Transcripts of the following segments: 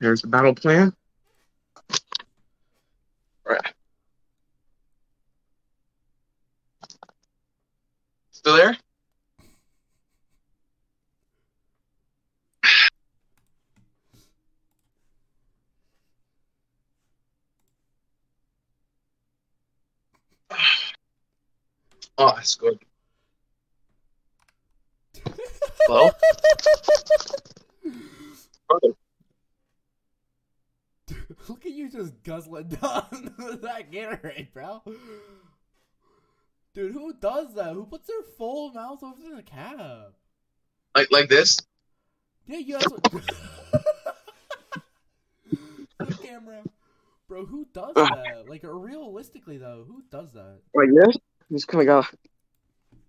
Here's the battle plan. Right. Still there? Oh, that's good. Hello? Brother. Look at you just guzzling down that Gatorade, bro. Dude, who does that? Who puts their full mouth over the cap? Like like this? Yeah, you guys. camera, bro. Who does ah. that? Like, realistically though, who does that? Like this? He's kind of go.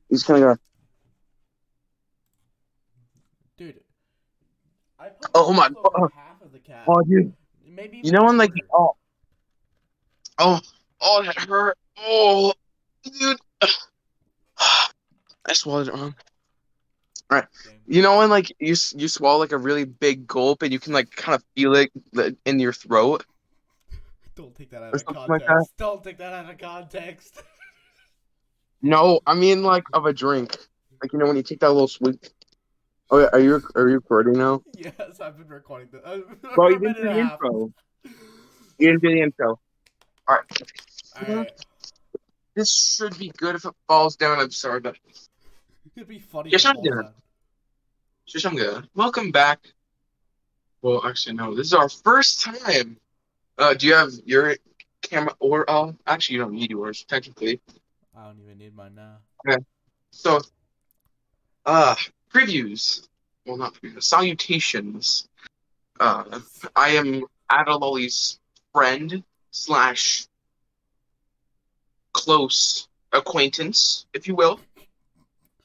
He's kind of go. Dude, I put Oh, oh my my over God. half of the cap. Oh, dude. Maybe You know when like oh oh oh that hurt oh dude I swallowed it wrong. quarter. You know when like you you swallow like a really big gulp and you can like kind of feel it in your throat. Don't take that out of something like context. Don't take that out of context. No, I mean like of a drink. Like you know when you take that little sweet. Oh, yeah, are you are you recording now? yes, I've been recording this. Uh, Bro, you a didn't do the half. intro. You didn't do the intro. All right, Alright. this should be good if it falls down. I'm sorry, but It'd be funny. Yes, I'm good. Yes, I'm good. Welcome back. Well, actually, no. This is our first time. Uh, do you have your camera or uh? Actually, you don't need yours technically. I don't even need mine now. Okay. So, uh, previews. Well, not previews. Salutations. Uh, I am Adololi's friend slash close acquaintance, if you will,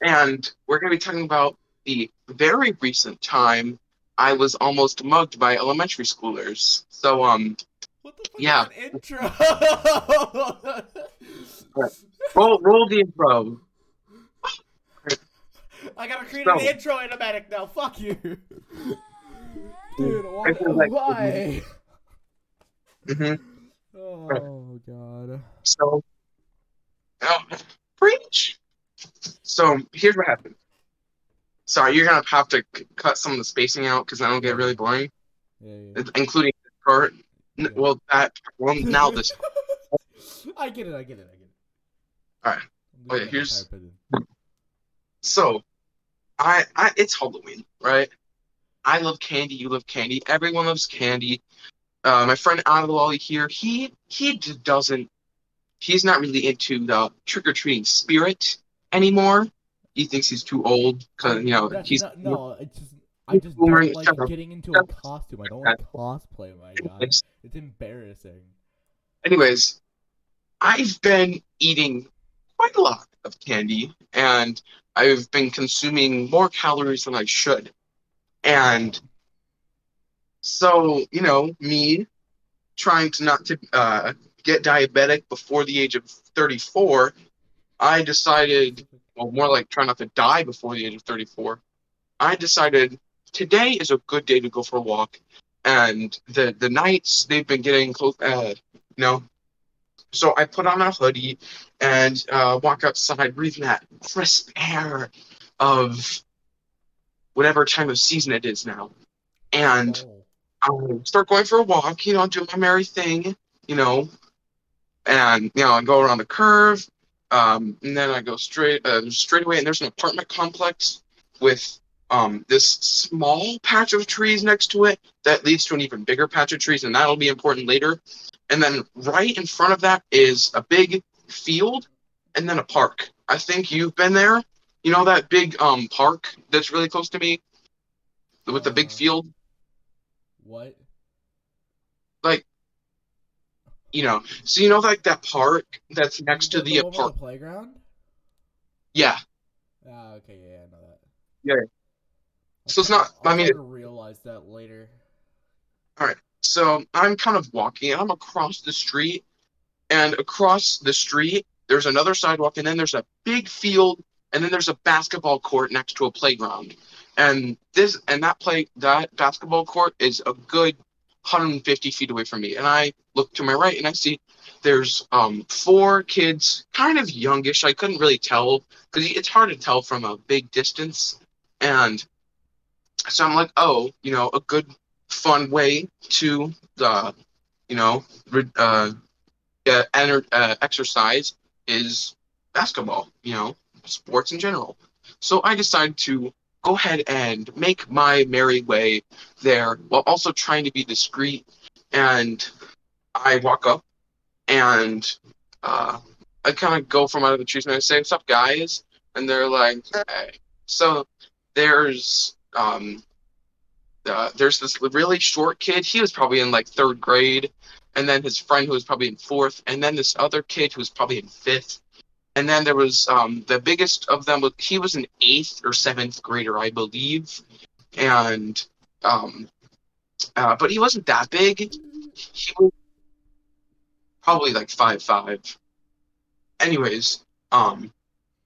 and we're going to be talking about the very recent time I was almost mugged by elementary schoolers. So, um, What the fuck Yeah. intro? roll roll the intro. I gotta create So- an intro animatic now. Fuck you. Dude, why? I feel like- why? hmm Oh god. So, oh, preach. So here's what happened. Sorry, you're gonna have to c- cut some of the spacing out because that'll get really boring, Yeah, yeah. including this part. N- Well, that well now this. I get it. I get it. I get it. Alright. Okay, here's- type it in. So, I I it's Halloween, right? I love candy. You love candy. Everyone loves candy. Uh, my friend Adololi here, he he just doesn't. He's not really into the trick or treating spirit anymore. He thinks he's too old because you know That's he's not, no. It's just I just don't like getting into a costume. I don't like cosplay. My god, it's embarrassing. anyways, I've been eating quite a lot of candy, and I've been consuming more calories than I should. And so, you know, me trying to not to uh, get diabetic before the age of 34, I decided, well, more like try not to die before the age of 34. I decided today is a good day to go for a walk. And the the nights they've been getting close, uh, you know. So I put on a hoodie and uh, walk outside, breathing that crisp air of whatever time of season it is now. And Oh. I start going for a walk, you know, do my merry thing, you know, and you know, I go around the curve, um, and then I go straight uh, straight away, and there's an apartment complex with um, this small patch of trees next to it that leads to an even bigger patch of trees, and that'll be important later. And then right in front of that is a big field, and then a park. I think you've been there. You know that big um park that's really close to me, with the big Uh, field. What? Like you know, so you know like that park that's next to the with apartment. playground. Yeah. Ah, okay, yeah, I know that. Yeah. So it's not- I'll I mean, realize that later. So I'm kind of walking I'm across the street and across the street there's another sidewalk and then there's a big field and then there's a basketball court next to a playground. And this and that play that basketball court is a good 150 feet away from me, and I look to my right and I see there's um four kids, kind of youngish. I couldn't really tell because it's hard to tell from a big distance, and so I'm like, oh, you know, a good fun way to uh, you know, uh, enter, uh, exercise is basketball. You know, sports in general. So I decided to go ahead and make my merry way there while also trying to be discreet. And I walk up and uh, I kind of go from out of the trees and I say, "What's up, guys?" And they're like, "Hey." So there's um, uh, there's this really short kid. He was probably in like third grade, and then his friend who was probably in fourth, and then this other kid who was probably in fifth, and then there was um, the biggest of them. He was an eighth or seventh grader, I believe, and um, uh, but he wasn't that big. He was probably like five five. Anyways, um,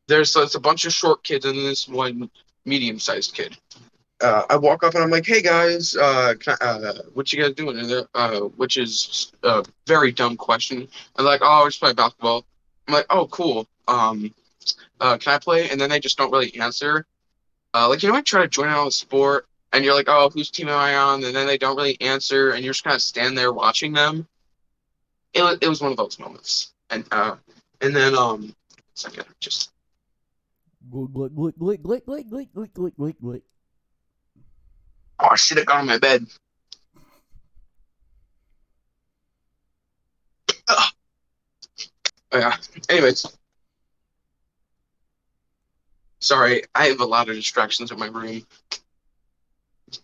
there's so it's a bunch of short kids and this one medium sized kid. Uh, I walk up and I'm like, "Hey guys, uh, I, uh, what you guys doing?" And uh, which is a very dumb question. I'm like, "Oh, I just play basketball." I'm like, "Oh, cool. Um, uh, can I play?" And then they just don't really answer. Uh, like you know, I try to join out a sport, and you're like, "Oh, whose team am I on?" And then they don't really answer, and you're just kind of stand there watching them. It was it was one of those moments, and uh, and then um, second, just. Glick, glick, glick, glick, glick, glick, glick, glick, glick, glick. Oh, I should have gone on my bed. Ugh. Oh, yeah. Anyways. Sorry, I have a lot of distractions in my room.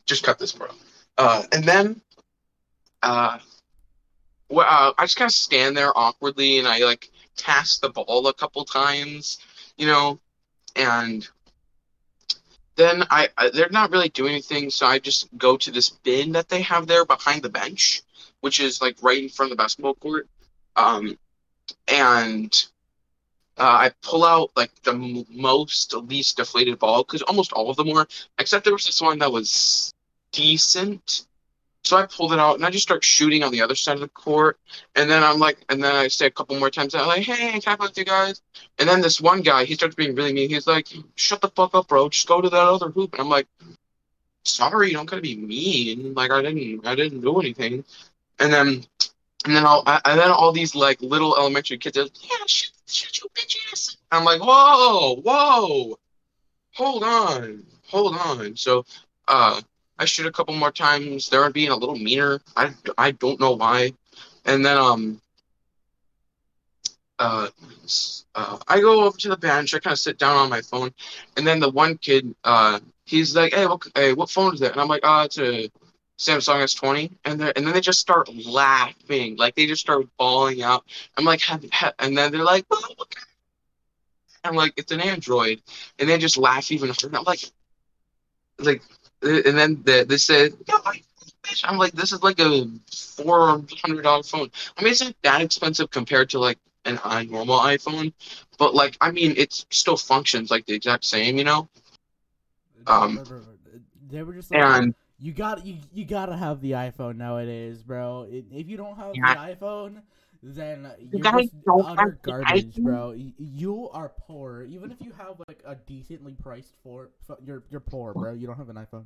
Just cut this, bro. Uh, and then, uh, well, uh, I just kind of stand there awkwardly, and I like pass the ball a couple times, you know, and then I, I they're not really doing anything, so I just go to this bin that they have there behind the bench, which is like right in front of the basketball court. Um, and uh, I pull out like the most least deflated ball because almost all of them were, except there was this one that was decent. So I pulled it out and I just start shooting on the other side of the court. And then I'm like, and then I say a couple more times, I'm like, hey, can I play with you guys? And then this one guy, he starts being really mean. He's like, shut the fuck up, bro. Just go to that other hoop. And I'm like, sorry, you don't gotta be mean. Like I didn't, I didn't do anything. And then, and then all, and then all these like little elementary kids are, like, yeah, shoot, shoot you bitch ass. I'm like, whoa, whoa, hold on, hold on. So, uh, I shoot a couple more times. They're being a little meaner. I, I don't know why. And then um uh, uh I go over to the bench. I kind of sit down on my phone, and then the one kid uh he's like, hey, what hey, what phone is that? And I'm like, oh, it's a Samsung S20, and they and then they just start laughing, like they just start bawling out. I'm like, have, have, and then they're like, oh, look. I'm like, it's an Android, and they just laugh even harder. I'm like, like and then they, they said, Yo, I'm like, this is like a four hundred dollar phone. I mean, it's not that expensive compared to like an i normal iPhone, but like, I mean, it still functions like the exact same, you know. Um, they were just like, and you got you you gotta have the iPhone nowadays, bro. If you don't have Yeah. the iPhone, then you're just utter garbage, iPhone? bro. You are poor. Even if you have like a decently priced for, you're you're poor, bro. You don't have an iPhone.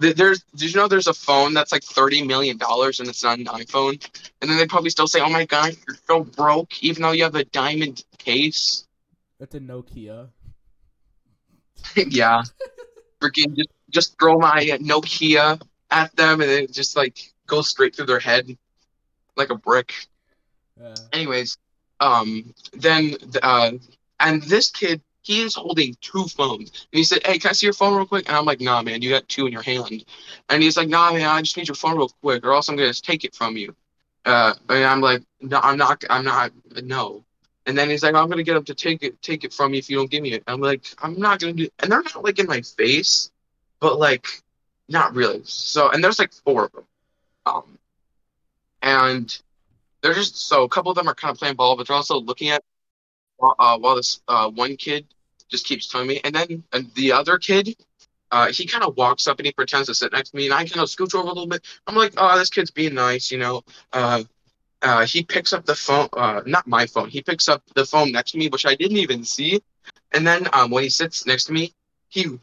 Th- there's, did you know there's a phone that's like thirty million dollars and it's not an iPhone? And then they probably still say, oh my god, you're so broke, even though you have a diamond case. It's a Nokia. yeah, freaking just just throw my Nokia at them and it just like goes straight through their head like a brick. Uh, anyways, um, then uh, and this kid he is holding two phones, and he said, "Hey, can I see your phone real quick?" And I'm like, "Nah, man, you got two in your hand." And he's like, "Nah, man, I just need your phone real quick, or else I'm gonna take it from you." Uh, and I'm like, "No, I'm not. I'm not. No." And then he's like, "I'm gonna get him to take it, take it from you if you don't give me it." I'm like, "I'm not gonna do." And they're not like in my face, but like, not really. So, and there's like four of them. Um, and they're just so a couple of them are kind of playing ball, but they're also looking at uh, while this uh, one kid just keeps telling me, and then and the other kid uh, he kind of walks up and he pretends to sit next to me, and I kind of scooch over a little bit. I'm like, oh, this kid's being nice, you know. Uh, uh, he picks up the phone, uh, not my phone. He picks up the phone next to me, which I didn't even see. And then um, when he sits next to me, he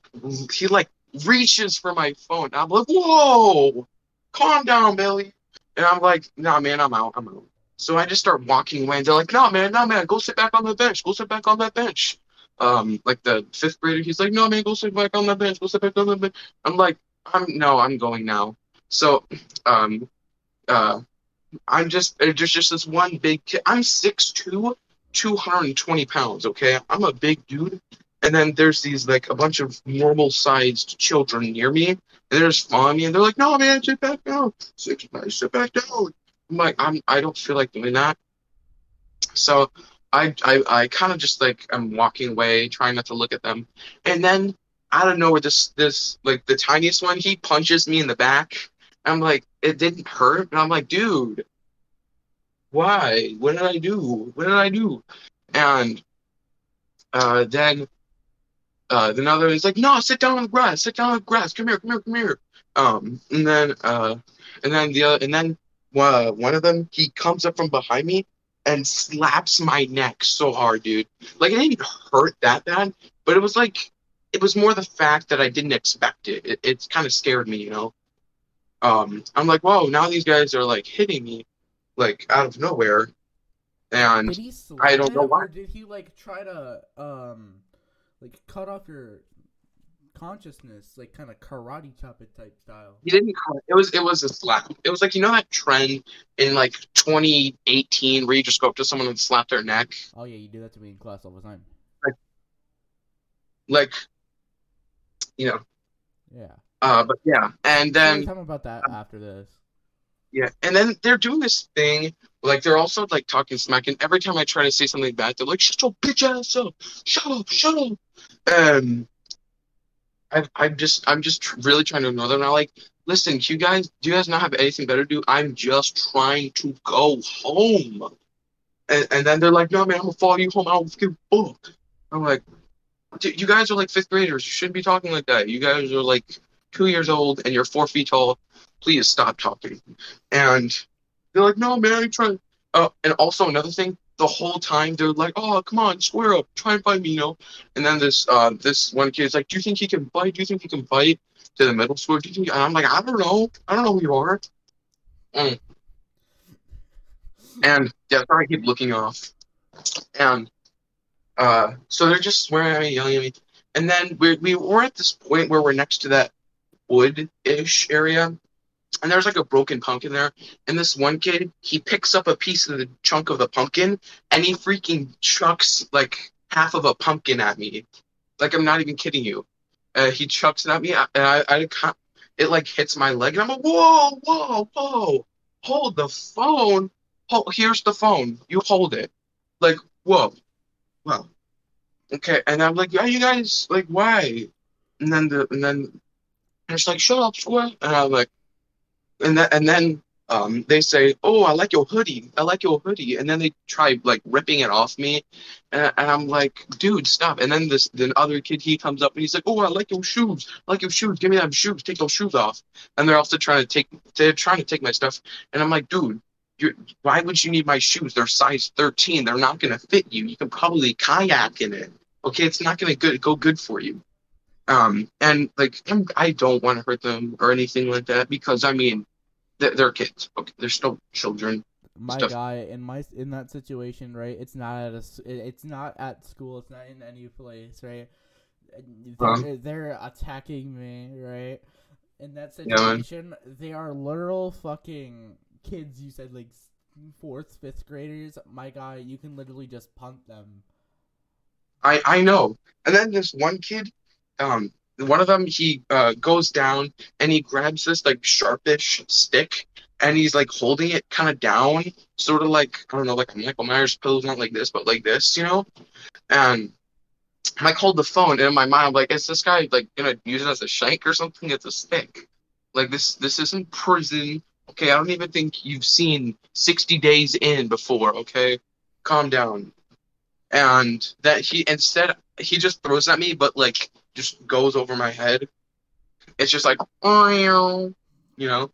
he like reaches for my phone. I'm like, whoa, calm down, Billy. And I'm like, nah, man, I'm out. I'm out. So I just start walking away, and they're like, no, man, no, man, go sit back on the bench. Go sit back on that bench. Um, like the fifth grader, he's like, no, man, go sit back on the bench. Go sit back on the bench. I'm like, I'm no, I'm going now. So, um, uh, I'm just there's just this one big kid. I'm 6'2", 220 pounds. Okay, I'm a big dude. And then there's these like a bunch of normal sized children near me, and they're just following me, and they're like, "No, man, sit back down, sit, sit back down." I'm like, I'm I don't feel like doing that. So I I, I kind of just like I'm walking away, trying not to look at them, and then out of nowhere, this this like the tiniest one, he punches me in the back. I'm like, it didn't hurt, and I'm like, dude, why? What did I do? What did I do? And uh, then uh, the other is like, no, sit down on the grass, sit down on the grass, come here, come here, come here. Um, and then uh, and then the other, and then uh, one of them, he comes up from behind me and slaps my neck so hard, dude. Like it didn't hurt that bad, but it was like it was more the fact that I didn't expect it. It, it kind of scared me, you know. Um, I'm like, whoa, now these guys are like hitting me, like out of nowhere, and Did he slap I don't know why. Did he like try to um, like cut off your consciousness, like kind of karate chop it type style? he didn't. it- It was it was a slap. It was like you know that trend in like 2018 where you just go up to someone and slap their neck, Oh yeah, you do that to me in class all the time. like, you know. Yeah. Uh, but yeah, and Then tell me about that after this. Yeah, and then they're doing this thing, like they're also like talking smack, and every time I try to say something bad, they're like, "Shut your bitch ass up! Shut up! Shut up!" Um, I, I'm just, I'm just really trying to ignore them. I'm like, listen, you guys, do you guys not have anything better to do? I'm just trying to go home. And, and then they're like, no, man, I'm gonna follow you home. I don't give a fuck. I'm like, "Dude, you guys are like fifth graders. You shouldn't be talking like that. You guys are like two years old and you're four feet tall. Please stop talking. And they're like, no, man, I'm trying. Uh, and also another thing, the whole time they're like, oh, come on, square up, try and fight me, you know. And then this uh, this one kid's like, do you think he can fight? Do you think he can fight? To the middle school, do you think? And I'm like, I don't know. I don't know who you are. Mm. And yeah, I keep looking off. And uh, so they're just swearing at me, yelling at me. And then we we we're at this point where we're next to that wood-ish area, and there's like a broken pumpkin there. And this one kid, he picks up a piece of the chunk of the pumpkin, and he freaking chucks like half of a pumpkin at me. Like I'm not even kidding you. Uh, he chucks it at me, and I, I ca- it like hits my leg, and I'm like, whoa, whoa, whoa, hold the phone. Hold, here's the phone. You hold it. Like, whoa, whoa. Okay, and I'm like, yeah, you guys, like, why? And then the and then it's like, shut up, square. And I'm like, and then and then um they say, oh, I like your hoodie. I like your hoodie. And then they try like ripping it off me, and, and I'm like, dude, stop. And then this then other kid he comes up and he's like, oh, I like your shoes. I like your shoes. Give me them shoes. Take those shoes off. And they're also trying to take they're trying to take my stuff. And I'm like, dude. why would you need my shoes? They're size 13. They're not gonna fit you. You can probably kayak in it. Okay, it's not gonna good, go good for you. Um, and like I'm, I don't want to hurt them or anything like that because I mean, they're, they're kids. Okay, they're still children. My Stuff. guy in my in that situation, right? It's not at a, it's not at school. It's not in any place, right? They're, Uh-huh. they're attacking me, right? In that Yeah, situation, they are literal fucking kids. You said like fourth, fifth graders. My guy, you can literally just punt them. I I know. And then this one kid, um, one of them he uh goes down and he grabs this like sharpish stick and he's like holding it kind of down, sort of like I don't know, like a Michael Myers pose, not like this, but like this, you know. And I hold the phone, and in my mind, I'm like, is this guy like gonna use it as a shank or something? It's a stick. Like this, this isn't prison. Okay, I don't even think you've seen 60 Days In before. Okay, calm down. And that he instead he just throws at me, but like just goes over my head. it's just like, you know,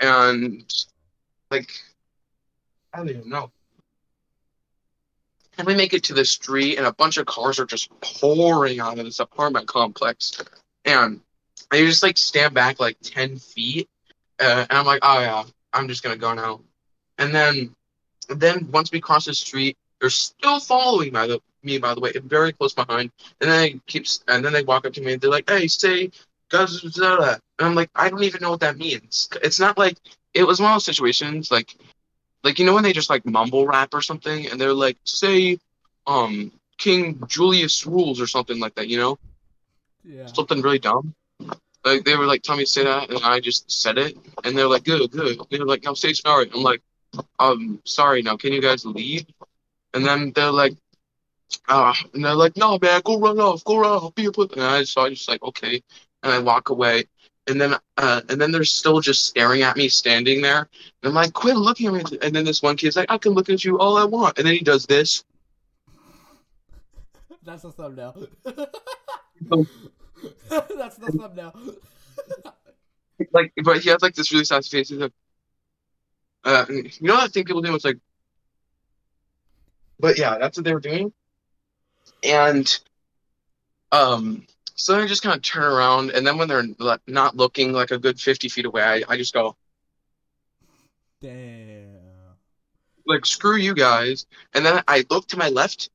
and like, I don't even know. And we make it to the street, and a bunch of cars are just pouring out of this apartment complex. And I just like stand back like 10 feet, uh, and I'm like, oh yeah, I'm just gonna go now. And then, then once we cross the street, they're still following by the me by the way, and very close behind. And then they keeps, and then they walk up to me and they're like, hey, say, guys, and I'm like, I don't even know what that means. It's not like it was one of those situations like like you know when they just like mumble rap or something and they're like say um king julius rules or something like that you know? Yeah. something really dumb. Like they were like "Tell me to say that and i just said it. And they're like good good. They're like no say sorry. I'm like um sorry now can you guys leave and then they're like uh and they're like no man go run off go run off be a put and i so i just like okay. And i walk away. And then uh and then they're still just staring at me standing there. And i'm like quit looking at me. And then this one kid's like i can look at you all i want. And then he does this. That's the thumbnail. That's the thumbnail. like but he has like this really sassy face. He's like uh you know that thing people do? It's like but yeah that's what they were doing and um so then I just kind of turn around and then when they're not looking like a good 50 feet away I, I just go Damn. like screw you guys and then i look to my left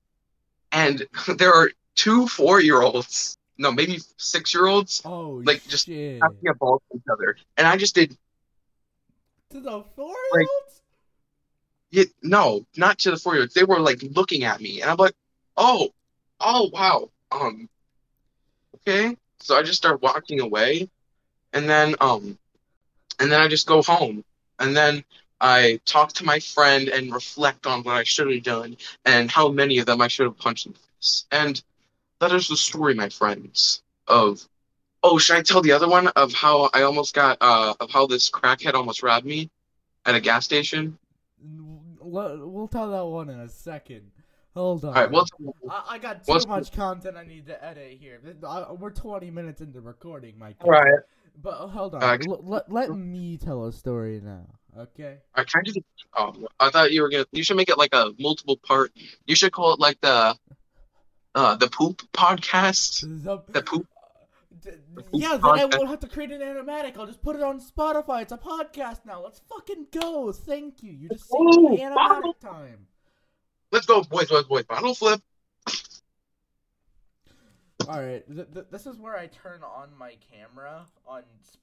and there are two four year olds no maybe six year olds Oh Like, just shit. passing a ball to each other and i just did To the four year olds? Yeah, no not to the four year olds. They were like looking at me and i'm like oh oh wow um okay. So i just start walking away and then um and then i just go home and then i talk to my friend and reflect on what i should have done and how many of them i should have punched in the face. And that is the story my friends of oh should i tell the other one of how i almost got uh of how this crackhead almost robbed me at a gas station We'll tell that one in a second. Hold on. all right well I, I got too much content I need to edit here. We're 20 minutes into recording, Mike. all right But uh, hold on. Uh, L- let, let me tell a story now, okay? I kind of. Oh, I thought you were gonna. You should make it like a multiple part. You should call it like the, uh, the poop podcast. The- The poop. D- yeah, then I won't have to create an animatic. I'll just put it on Spotify. It's a podcast now. Let's fucking go. Thank you. You just saved Ooh, me animatic time. Let's go, boys, boys, boys. Bottle flip. All right, th- th- this is where I turn on my camera on s-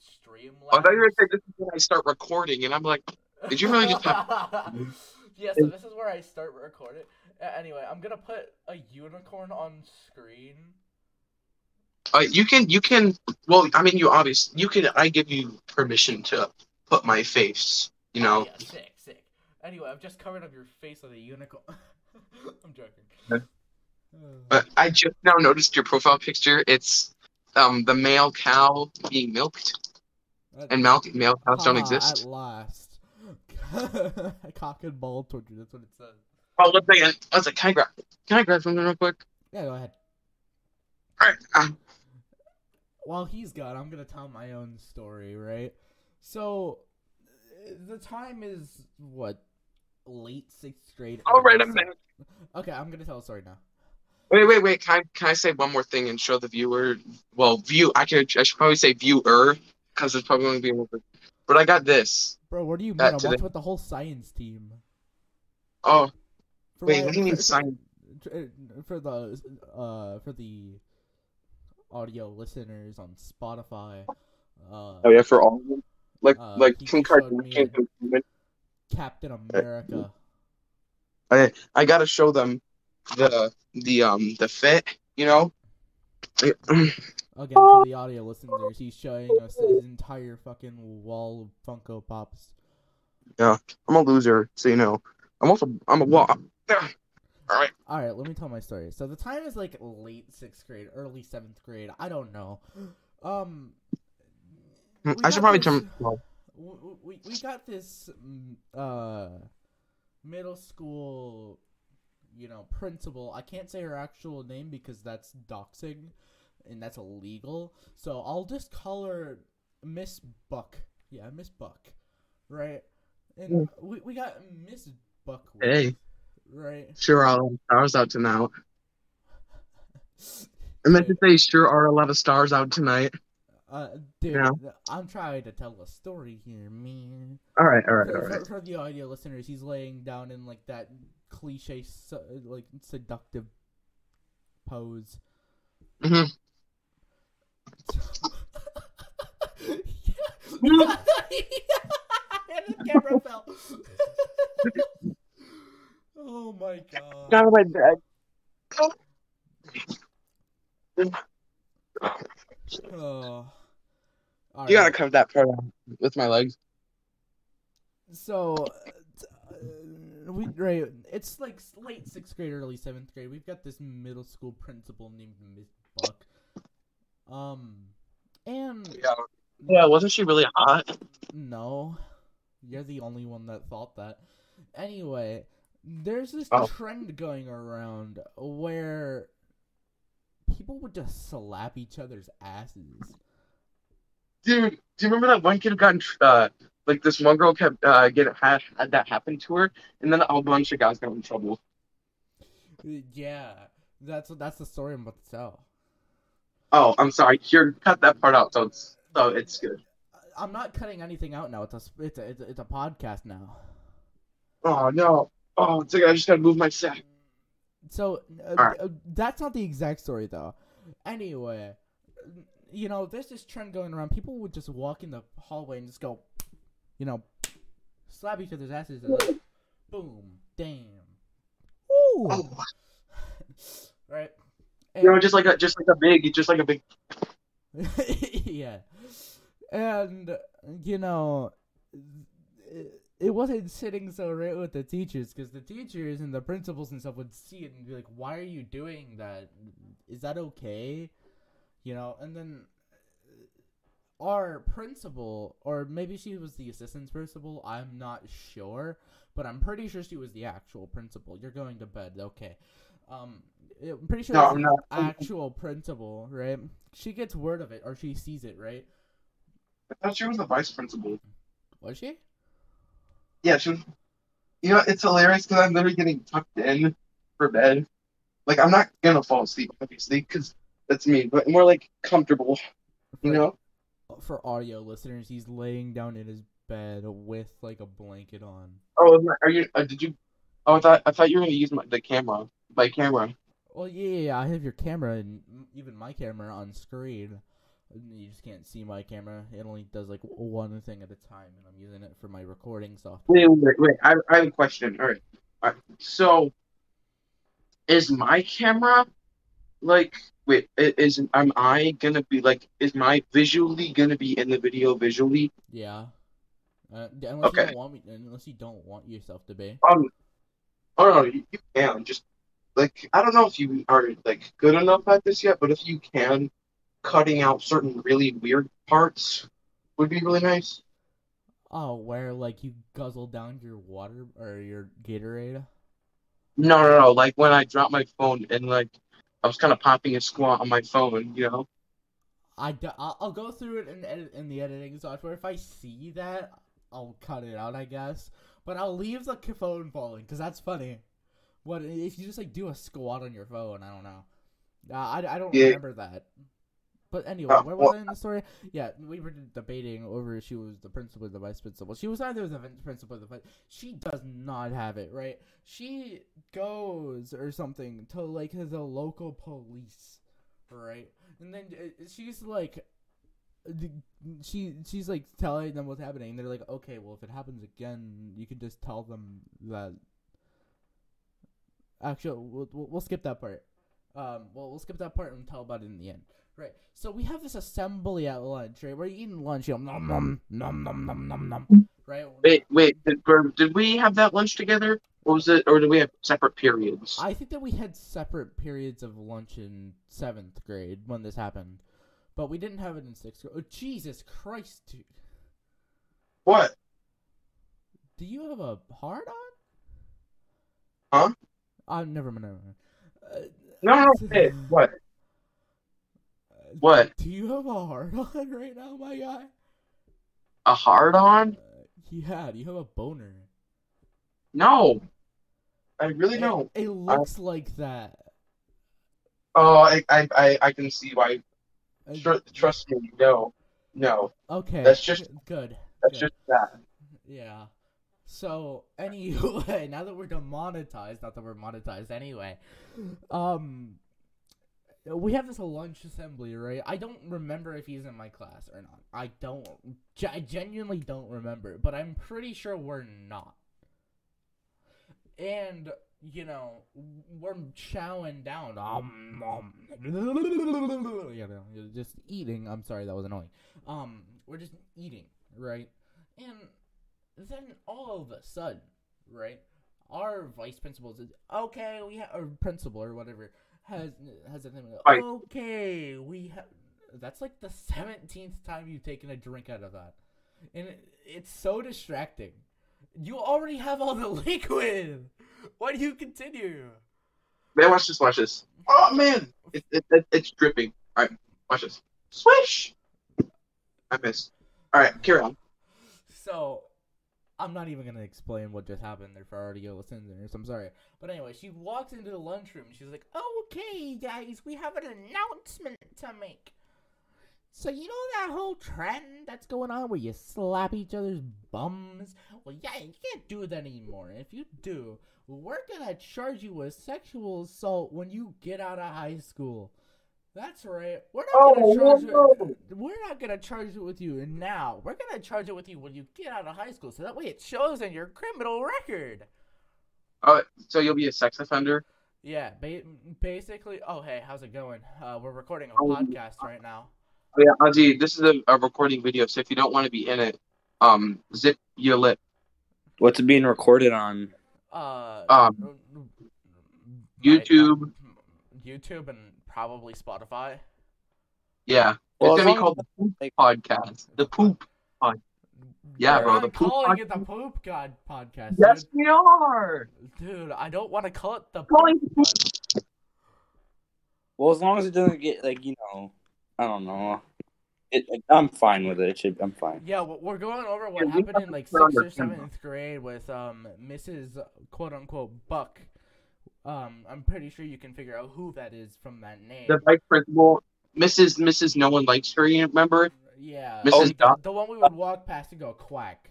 Streamlabs. I thought you were gonna say this is when I start recording, and I'm like, Did you really just yeah, so this is where I start recording. Uh, anyway, I'm gonna put a unicorn on screen. Uh, you can, you can. Well, I mean, you obviously, you can. I give you permission to put my face. You know. Yeah, sick, sick. Anyway, I've just covered up your face with a unicorn. I'm joking. Okay. But I just now noticed your profile picture. It's um the male cow being milked, and milk male cows don't exist. At last. Cock and ball torture, that's what it says. Oh, let's second. Let's like, can I grab? Can I grab something real quick? Yeah, go ahead. All right. Uh, While he's gone, I'm gonna tell my own story, right? So, the time is what, late sixth grade. all right, I'm there. Okay, I'm gonna tell a story now. Wait, wait, wait. Can I can I say one more thing and show the viewer? Well, view. I could. I should probably say viewer because it's probably going to be more. But I got this. Bro, what do you mean? I'm today- with the whole science team. Oh, For wait. my- What do you mean for- sign? For the uh for the audio listeners on Spotify, uh, Oh yeah, for all of them. Like Uh, like he Kim showed me Kardashian. Captain America. I I gotta show them the the um the fit. You know. Again, for the audio listeners, he's showing us his entire fucking wall of Funko Pops. Yeah, I'm a loser, so you know. I'm also I'm a well. All right. All right, let me tell my story. So the time is like late sixth grade, early seventh grade. I don't know. Um, I should probably this- turn. Well, we we got this mm, uh middle school you know principal i can't say her actual name because that's doxing and that's illegal. So I'll just call her Miss Buck. Yeah, Miss Buck, right? And Yeah. we we got Miss Buckworth, Hey. Right? Sure are a lot of stars out tonight. I meant to say sure are a lot of stars out tonight. Uh, dude, Yeah. I'm trying to tell a story here, man. All right, all right, For, all for- for the audio listeners, he's laying down in like that cliche, su- like seductive pose. Mhm. yeah. and the camera fell. Oh my god. Out my bed. Oh. You gotta cover that part with my legs. So, uh, we right. It's like late sixth grade, early seventh grade. We've got this middle school principal named Miss Buck. Um, and Yeah. Yeah, wasn't she really hot? no, you're the only one that thought that. Anyway, there's this Oh. trend going around where people would just slap each other's asses. Dude, do you remember that one kid who got in, uh, like this one girl kept uh get had had that happen to her, and then a whole bunch of guys got in trouble. Yeah, that's that's the story I'm about to tell. Oh, I'm sorry. Here, cut that part out. So it's so it's good. I'm not cutting anything out now. It's a it's a it's a, it's a podcast now. Oh no. Oh, it's like I just gotta move my sack. So uh, Alright. uh, that's not the exact story though. Anyway, you know, there's this trend going around. People would just walk in the hallway and just go, you know, slap each other's asses and like, boom, damn, ooh, Oh, right? you know, just like a just like a big, just like a big. yeah. And, you know, it, it wasn't sitting so right with the teachers because the teachers and the principals and stuff would see it and be like, why are you doing that? Is that okay? You know, and then uh, our principal, or maybe she was the assistant principal, I'm not sure, but I'm pretty sure she was the actual principal. You're going to bed, okay. Um, I'm pretty sure No, the actual principal, right? She gets word of it, or she sees it, right? I thought she was the vice principal. Was she? Yeah, she was. You know, it's hilarious because I'm literally getting tucked in for bed. Like I'm not gonna fall asleep, obviously, because that's me. But more like comfortable, you know. For audio listeners, he's laying down in his bed with like a blanket on. Oh, are you? Uh, did you? Oh, I thought I thought you were gonna use my, the camera, my camera. Well, yeah, yeah, yeah, I have your camera and even my camera on screen. You just can't see my camera. It only does like one thing at a time, and I'm using it for my recording software. Wait, wait, wait. I, I have a question. All right. All right. So, is my camera like? Wait, is am I gonna be like? Is my visually gonna be in the video visually? Yeah. Uh, unless you Okay. don't want me, unless you don't want yourself to be. Um. Oh no, you, you can just like I don't know if you are like good enough at this yet, but if you can, cutting out certain really weird parts would be really nice. Oh, where like you guzzle down your water or your Gatorade? No, no, no. Like when I dropped my phone and like I was kind of popping a squat on my phone, you know. I d- I'll, go through it in edit in the editing software. If I see that, I'll cut it out, I guess. But I'll leave the phone falling because that's funny. What if you just like do a squat on your phone? I don't know. Uh, I, I don't Yeah. remember that. But anyway, Uh, where was well- I in the story? Yeah, we were debating over if she was the principal or the vice principal. She was either the principal or the vice. She does not have it right. She goes or something to like the local police, right? And then uh, she's like, she she's like telling them what's happening. And they're like, okay, well if it happens again, you can just tell them that. Actually, we'll, we'll, we'll skip that part. Um, well, we'll skip that part and tell about it in the end. Right. So we have this assembly at lunch, right? We're eating lunch, you know, nom nom nom nom nom nom nom. Right. Wait, wait. Did, did we have that lunch together, or was it, or did we have separate periods? I think that we had separate periods of lunch in seventh grade when this happened, but we didn't have it in sixth grade. Oh, Jesus Christ, dude. What? Do you have a hard on? Huh? Uh, never mind. Never mind. Uh, No, no. Hey, what? What? Do you have a hard on right now, my guy? A hard on? Uh, yeah, do you have a boner? No. I really It- don't. It, looks like that. Oh, I, I, I, I can see why. Tr- trust me, no, no. Okay. that's just- good. That's Good. just that. Yeah. So anyway, now that we're demonetized, not that we're monetized anyway, um, we have this lunch assembly, right? I don't remember if he's in my class or not. I don't. I genuinely don't remember, but I'm pretty sure we're not. And you know, we're chowing down. Um, um, you know, just eating. I'm sorry, that was annoying. Um, we're just eating, right? And then all of a sudden, right, our vice principal says, "Okay, we have or principal or whatever has has a thing. Right. Okay, we have." That's like the seventeenth time you've taken a drink out of that, and it, it's so distracting. You already have all the liquid. Why do you continue? Man, watch this, watch this. Oh man, it, it, it, it's dripping. All right, watch this. Swish. I missed. All right, carry on. So, I'm not even gonna explain what just happened there for audio listeners. I'm sorry, but anyway, she walks into the lunchroom. She's like, "Okay, guys, we have an announcement to make." So you know that whole trend that's going on where you slap each other's bums? Well, yeah, you can't do that anymore. If you do, we're gonna charge you with sexual assault when you get out of high school. That's right. We're not Oh, gonna charge no. you. We're not gonna charge it with you now. We're gonna charge it with you when you get out of high school, so that way it shows in your criminal record. Uh, so you'll be a sex offender? Yeah, ba- basically. Oh, hey, how's it going? Uh, we're recording a Oh, podcast right now. Oh, yeah, Ozzy, this is a, a recording video, so if you don't want to be in it, um, zip your lip. What's it being recorded on? Uh, Um, my- YouTube. YouTube, and probably Spotify. Yeah, Well, it's gonna be called the Poop Podcast. The Poop. Yeah, We're bro, the poop calling pod- it the Poop God podcast. Yes, dude. we are. Dude, I don't want to call it the Calling Poop it Well, as long as it doesn't get like you know, I don't know. It, it- I'm fine with it. it should, I'm fine. Yeah, we- we're going over what Yeah, happened in like to put on sixth or seventh grade with um Mrs. quote unquote Buck. Um, I'm pretty sure you can figure out who that is from that name. The vice principal, Mrs. Mrs. No one likes her. You remember? yeah, Mrs. the, the one we would walk past and go quack.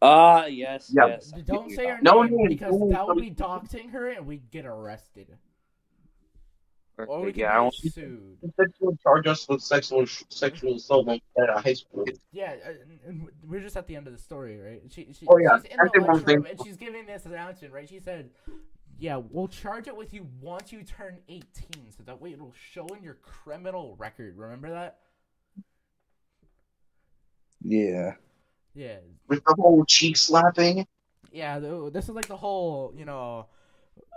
Ah, yes, Yeah. yes. Don't say her No name name, because that would be doxing her and we'd get arrested. Or we Yeah, I be won't. sued. He said she would charge us with sexual sexual assault when we were at high school. Yeah, uh, and we're just at the end of the story, right? She, she, Oh, yeah. she's in the After lunchroom thing- and she's giving this announcement, right? She said, "Yeah, we'll charge it with you once you turn 18, so that way it'll show in your criminal record." Remember that? Yeah. Yeah, With the whole cheek slapping. yeah. This is like the whole, you know,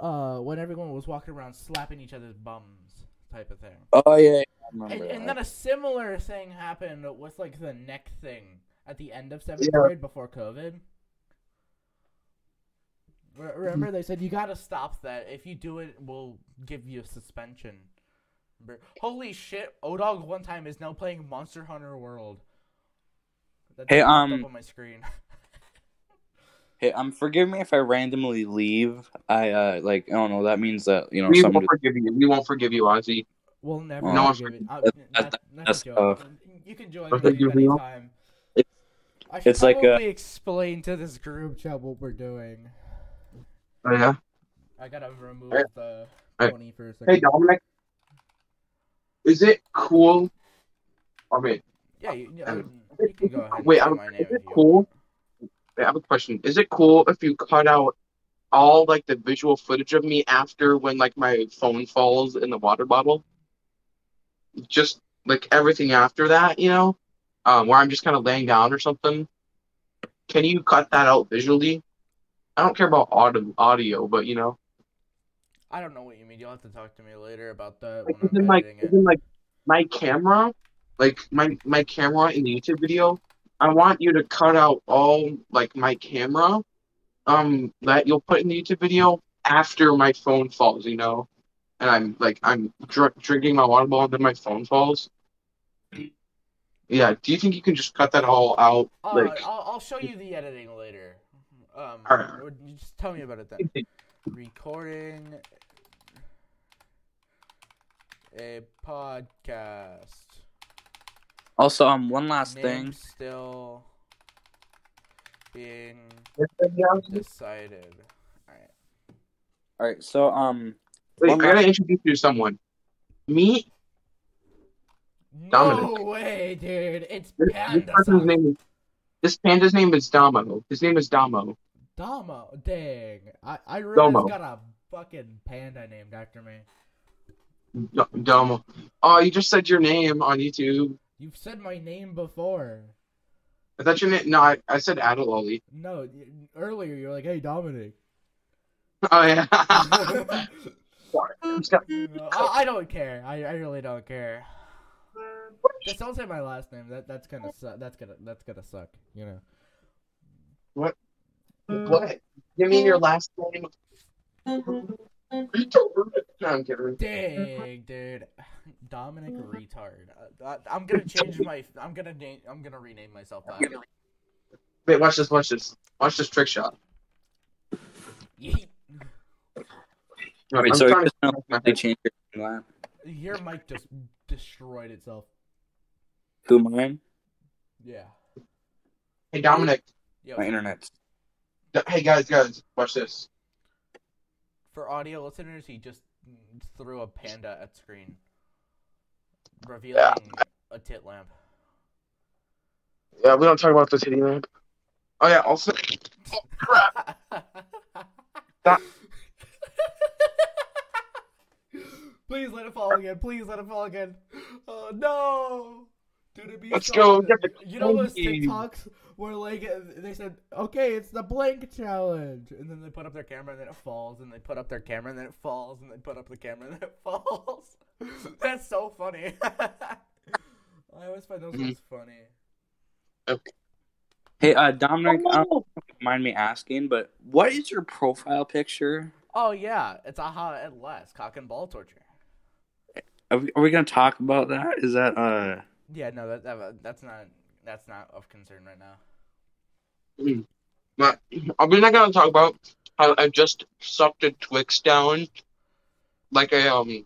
uh, when everyone was walking around slapping each other's bums type of thing. Oh yeah. yeah, I remember And, and then a similar thing happened with like the neck thing at the end of seventh Yeah. grade before COVID. Remember, they said you gotta stop that. If you do it, we'll give you a suspension. Remember- Holy shit! Odog one time is now playing Monster Hunter World. That Hey, um, up on my screen. Hey, um, forgive me if I randomly leave. I uh, like, I don't know. That means that you know, we somebody. won't forgive you. We won't forgive you, Ozzy. we'll never No, forgive it. Uh, that- that- that- that's a that's joke. tough. You can join That's me like real- anytime. It's- I should it's like a- probably explain to this group chat what we're doing. Oh, yeah. I gotta remove Hey. the Hey. pony for a second. Hey, Dominic. Is it cool? I mean, Yeah, you, you, Um, you can go ahead. and wait, say I'm- my name is if it you cool? I have a question. Is it cool if you cut out all like the visual footage of me after when like my phone falls in the water bottle? Just like everything after that, you know, um, where I'm just kind of laying down or something. Can you cut that out visually? I don't care about audio, audio, but you know, I don't know what you mean. You'll have to talk to me later about that like when I'm like it. like my camera, like my my camera in the YouTube video. I want you to cut out all like my camera, um, that you'll put in the YouTube video after my phone falls. You know, and I'm like I'm dr- drinking my water bottle, and then my phone falls. Yeah, do you think you can just cut that all out? Uh, Like, I'll, I'll show you the editing later. Um, Alright. you just tell me about it then. Recording a podcast. Also, um, one last Name thing. still being decided. Alright. All right, so um, Wait, I One gotta introduce you to someone. Meet No Dominic. way, dude! It's this, this Panda. person's name. Is, this panda's name is Damo. His name is Damo. Dama. Dang, I I really Domo. got a fucking panda named after me. D- Damo. Oh, you just said your name on YouTube. You've said my name before. I thought your name. No, I, I said Adololi. No, earlier you were like, "Hey, Dominic." Oh yeah. I, Sorry. Sorry. I don't care. I, I really don't care. Just don't say my last name. That that's gonna suck. That's gonna that's gonna suck. You know. What? Give me your last name. No, I'm kidding. Dang, dude. Dominic retard. Uh, I- I'm gonna change my. I'm gonna name. I'm gonna rename myself that. Wait, watch this. Watch this. Watch this trick shot. Yeet. No, I'm so trying just to- now they changed your name. Your mic just destroyed itself. Who mine? Yeah. Hey Dominic. Yo, My internet's. Hey guys, guys, watch this. For audio listeners, he just threw a panda at screen, revealing a tit lamp. Yeah, we don't talk about the titty lamp. Oh yeah. Also, crap. That- Please let it fall again. Please let it fall again. Oh no! Dude, it'd be Let's so go get the You know those cookie. TikToks where like they said, "Okay, it's the blank challenge," and then they put up their camera and then it falls, and they put up their camera and then it falls, and they put up the camera and then it falls. That's so funny. I always find those Mhm. ones funny. Okay. Hey, uh, Dominic, Oh, I don't mind me asking, but what is your profile picture? Oh yeah, it's aha at last cock and ball torture. Are we, are we gonna talk about that? Is that uh? Yeah, no, that, that that's not that's not of concern right now. But we're not gonna talk about how I just sucked a Twix down like a um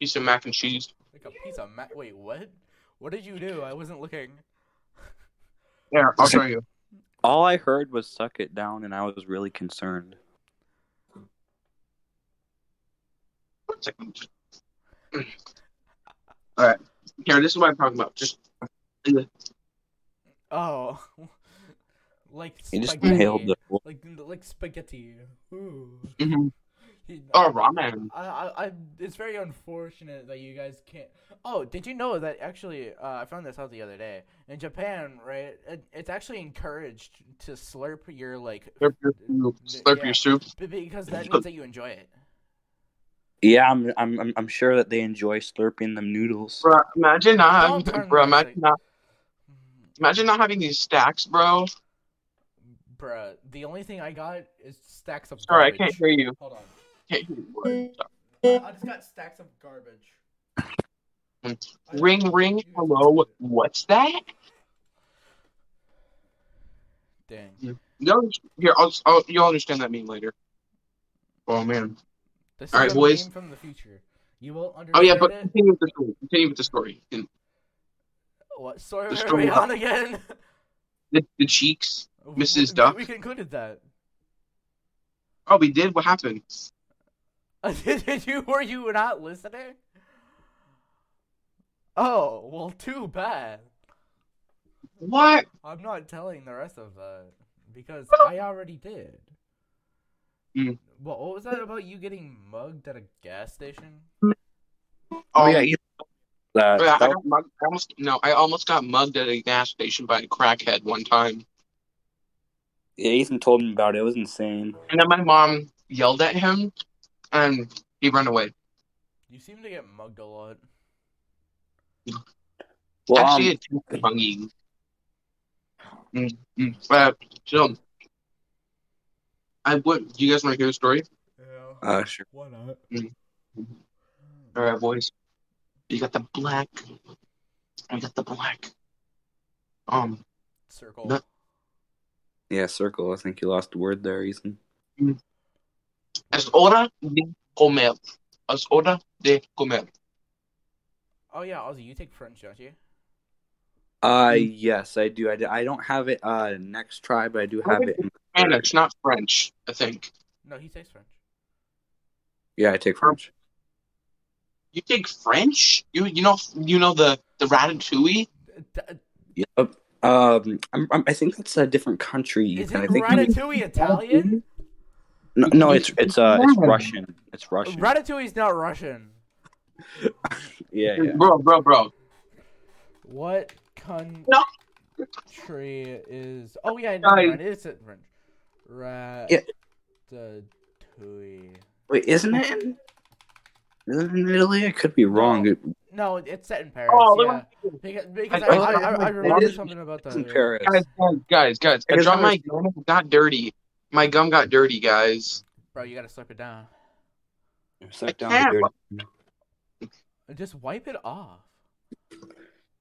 piece of mac and cheese. Like a piece of ma- wait, what? What did you do? I wasn't looking. Yeah, I'll show you. All I heard was "suck it down," and I was really concerned. One second. All right, here. This is what I'm talking about. Just Oh, like You just spaghetti. inhaled the. like like spaghetti. Ooh. Mhm. He- oh ramen. I, I, I, it's very unfortunate that you guys can't. Oh, did you know that actually? Uh, I found this out the other day. In Japan, right? It, it's actually encouraged to slurp your like, Slurp your soup. Slurp Yeah. your soup. because that means that you enjoy it. Yeah, I'm, I'm, I'm, I'm sure that they enjoy slurping them noodles. Bro, imagine not having, bro, imagine not, imagine not having these stacks, bro. Bruh, the only thing I got is stacks of Sorry, I can't hear you. Hold on. Can't hear you. I just got stacks of garbage. Mm. Ring, ring. Hello. What's that? Dang. No, here, I'll, I'll, you'll understand that meme later. Oh man. This is All right, boys. from the future. You will understand. Oh yeah, but it. continue with the story. Continue with the story. And What story the are story we on again? the, the cheeks. Mrs. We- Duck? We concluded that. Oh, we did. What happened? Did you? Were you not listening? Oh well, too bad. What? I'm not telling the rest of that because. I already did. Mm. What, what was that about you getting mugged at a gas station? Oh yeah, you- that, yeah, I, got mugged, almost no, I almost got mugged at a gas station by a crackhead one time, yeah, Ethan told me about it. It was insane. and then my mom yelled at him, and he ran away. You seem to get mugged a lot. Well, Actually, um, it's mugging. Mm, mm. Uh, so, I would. Do you guys want to hear a story? Yeah. Uh, sure. Why not? All right, boys. You got the black. I got the black. Um, Circle. No. Yeah, circle. I think you lost a word there, Ethan. es hora de comer. Es hora de comer. Oh yeah, Ozzy, you take French, don't you? Uh, yes, I do. I, do. I don't have it uh next try, but I do have it. In... Spanish, not French. I think. No, he takes French. Yeah, I take French. You take French? You you know you know the the ratatouille? D- Yep. Um, I'm, I'm, I think that's a different country. Is Ethan. it I think Ratatouille Italian? no, no, it's it's uh it's Russian. It's Russian. Ratatouille's not Russian. Yeah, yeah. Bro, bro, bro. What country No. is? Oh yeah, Guys. never mind. It's in French. Yeah. Ratatouille. Wait, isn't it in? Isn't it in Italy? I could be wrong. It- No, it's set in Paris. Oh, yeah. look Because, because I, I- I, I, I remember is- something about It's that. in Paris. Guys, guys, guys, guys. I I dropped my gum. Got dirty. My gum got dirty, guys. Bro, you gotta slip it down. Suck down can't. the dirty- Just wipe it off.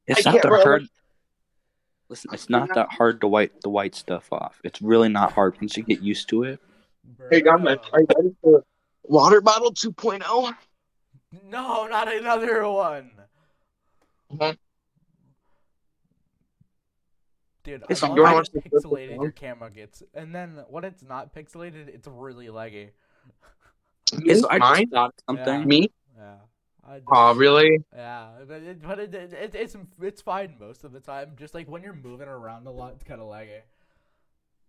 It's I not can't, that bro. hard. Listen, it's not that hard to wipe the white stuff off. It's really not hard once you get used to it. Hey, Bro. Gunman, are you ready for water bottle oh? 2.0? No, not another one. Mhm. Dude, It's I all love how Watch the pixelated your camera gets, and then when it's not pixelated, it's really laggy. Is I just Mine? something. Yeah. Me? Yeah. I Oh, really? Yeah, but it, but it, it, it, it's it's fine most of the time. Just like when you're moving around a lot, it's kind of laggy.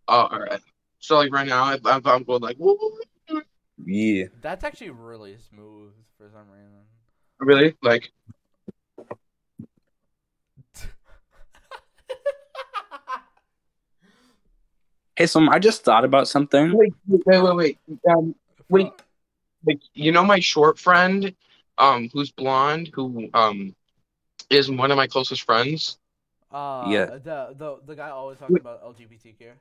Oh, all right. So, like, right now, I, I'm, I'm going like, woo, woo, woo. Yeah. That's actually really smooth for some reason. really? Like, Hey, so I just thought about something. wait, wait, wait, wait. Um, Wait. like, you know my short friend, um, who's blonde, who, um, is one of my closest friends? Uh, Yeah. The the the guy always talking about LGBTQ.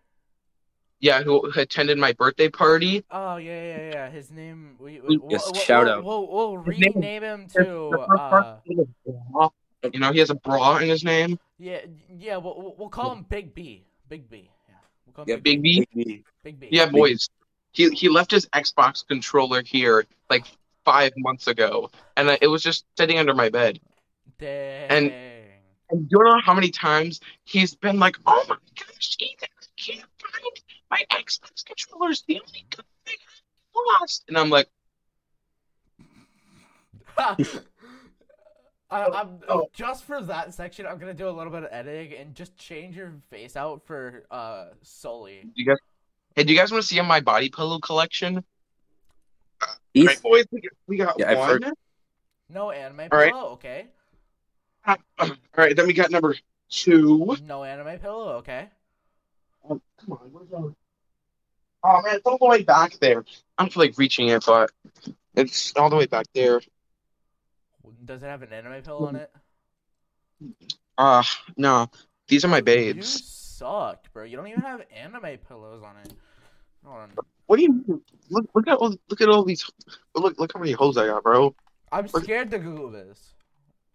Yeah, who attended my birthday party? Oh yeah yeah yeah. His name we, we Yes, we'll, shout we'll, out. We'll, we'll His name rename him to uh part is a bra. You know, he has a bra in his name. yeah yeah. We'll we'll- we'll call him Big B. Big B. Yeah. We'll Yeah, Big, Big B. Maybe. Big B. Yeah, boys. He he left his Xbox controller here like five months ago, and it was just sitting under my bed. Dang. And you don't know how many times he's been like, "Oh my gosh, Ethan, I can't find my Xbox controllers. The only good thing I lost." And I'm like, I, I'm Oh. just for that section. I'm gonna do a little bit of editing and just change your face out for uh Sully. "You guys, hey, do you guys want to see my body pillow collection?" Eth- Right, boys, we got, we got Yeah, I've one. heard- No anime All right. pillow, okay? All right, then we got number two. No anime pillow, okay? Oh, come on, where's our... Oh man, it's all the way back there. I don't feel like reaching it, but it's all the way back there. Does it have an anime pillow on it? Uh no. These are my You babes. suck, bro. You don't even have anime pillows on it. Hold on. What do you mean? Look look at all look at all these look look how many holes I got, bro. I'm scared to Google this.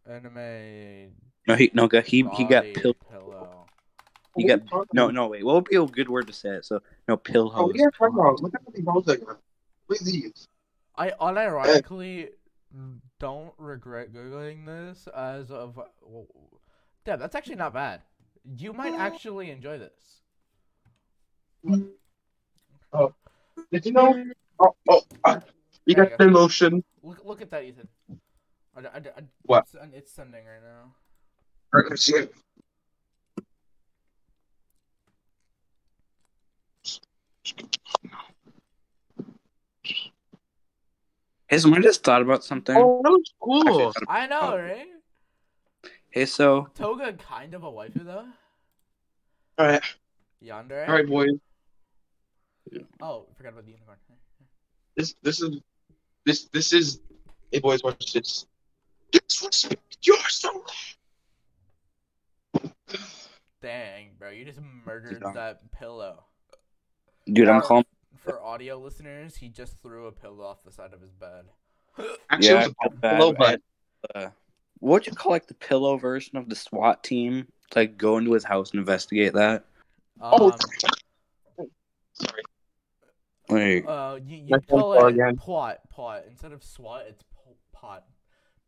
Anime No, he no, got- he he got pill. pillow. He got no, no. Wait, what would be a good word to say it? So no pill Oh yeah, right. Look at how many holes I got. Look at these. I unironically don't regret googling this as of. Well, Deb, that's actually not bad. You might actually enjoy this. Mm. Oh. Did you know? Oh oh uh, you There you got the lotion. Look, look at that, Ethan. I, I, I, What? It's, it's sending right now. Alright, let's see it. Hey, so I just thought about something. Oh that was cool. I know, right? Hey, so Toga kind of a waifu though. Alright, Yonder. alright boys. Oh, forgot about the unicorn. This this is this this is hey boys watch this. Disrespect your soul. Dang, bro, you just murdered Yeah. that pillow. dude, I'm calling. For audio listeners, he just threw a pillow off the side of his bed. Actually, Yeah, it was I a pillow, but Uh, what would you call like the pillow version of the SWAT team? To, like go into his house and investigate that. Oh, Um, sorry. Like, uh, you, you call it again. pot, pot. Instead of SWAT, it's po- pot.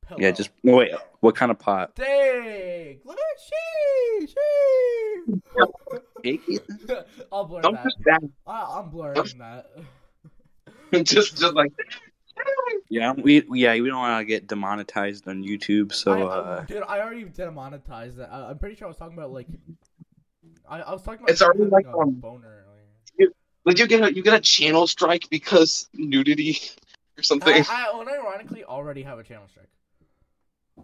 Pillow. yeah, just wait. What kind of pot? Dang! Look at she! She! I'll blur Don't that. just that. I, I'm blurring that. just, just like. Yeah, we yeah we don't want to get demonetized on YouTube, so I, uh, dude, I already demonetized that. I, I'm pretty sure I was talking about like. I, I was talking about It's already like, a um, boner. Would you get a you get a channel strike because nudity or something? I, I unironically already have a channel strike.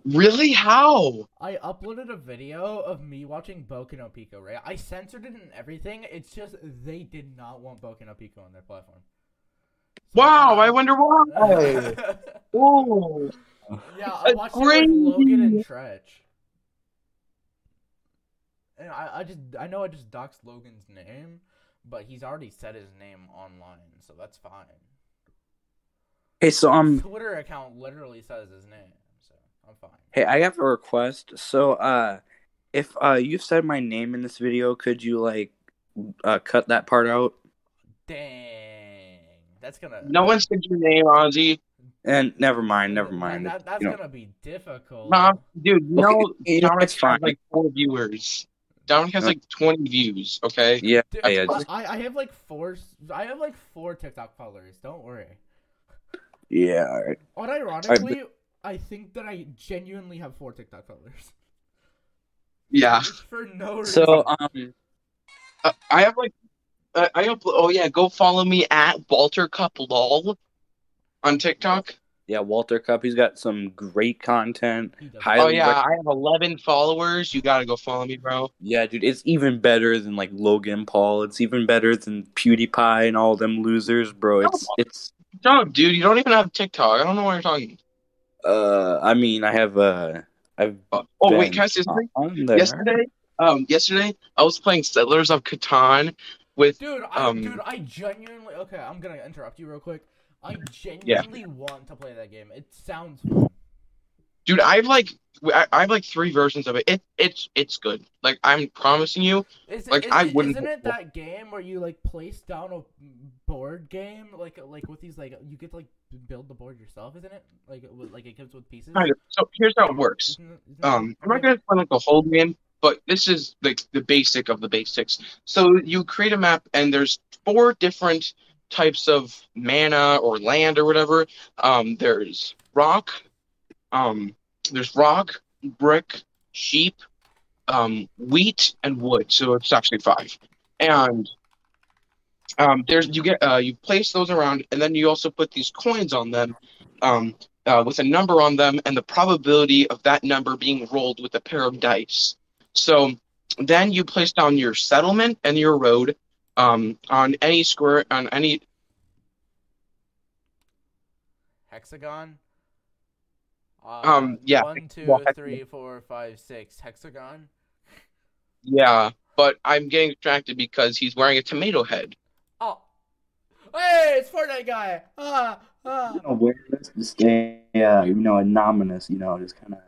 really? How? I uploaded a video of me watching Boku no Pico, right? I censored it and everything. It's just they did not want Boku no Pico on their platform. So- Wow! I wonder why. oh. yeah, I watched with Logan and. Tretch. And I, I just I know I just doxed Logan's name, but he's already said his name online, so that's fine. hey, so His um, Twitter account literally says his name, so I'm fine. hey, I have a request. So uh, if uh you've said my name in this video, could you like uh cut that part out? Dang, that's gonna No one said your name, Ozzy. And never mind, never That- mind. That, that's you know. gonna be difficult. Nah, dude. no, Okay, know, you know, it's fine. like four viewers. Dominic has like twenty views. Okay. Yeah, Dude, yeah, I, just- I I have like four. I have like four TikTok followers. Don't worry. yeah. All right. Unironically, I think that I genuinely have four TikTok followers. Yeah. For no reason. So um, Uh, I have like, uh, I upload. Oh yeah, go follow me at Walter Cup Lol on TikTok. Yeah, Walter Cup, he's got some great content. He Oh yeah, rec- I have eleven followers. You gotta go follow me, bro. Yeah, dude, it's even better than like Logan Paul. It's even better than PewDiePie and all them losers, bro. It's it's. No, dude, you don't even have TikTok. I don't know why you're talking. Uh, I mean, I have uh, I've. Uh, oh wait, been can I say something? Yesterday, um, yesterday I was playing Settlers of Catan with. Dude, I, Um, dude, I genuinely. Okay, I'm gonna interrupt you real quick. I genuinely want to play that game. It sounds fun. Dude, I have like, I have like three versions of it. It it's it's good. Like I'm promising you. Is, like is, I wouldn't. Isn't it that game where you like place down a board game, like like with these like you get to like build the board yourself, isn't it? Like like it comes with pieces. Kind of. So here's how it works. Isn't isn't Um, I'm not gonna explain like the whole game, but this is like the basic of the basics. So you create a map, and there's four different types of mana or land or whatever. Um, there's rock, um, there's rock, brick, sheep, um, wheat, and wood. So it's actually five. And um, there's you get uh, you place those around, and then you also put these coins on them. Um, uh, with a number on them and the probability of that number being rolled with a pair of dice. So then you place down your settlement and your road um, on any square on any hexagon. Uh, Um, yeah, One, two, well, three, four, five, six. Hexagon. yeah. But I'm getting distracted because he's wearing a tomato head. Oh. Hey, it's Fortnite guy. Ah, ah. You know, where this to stay, uh, you know, anonymous. You know, just kind of.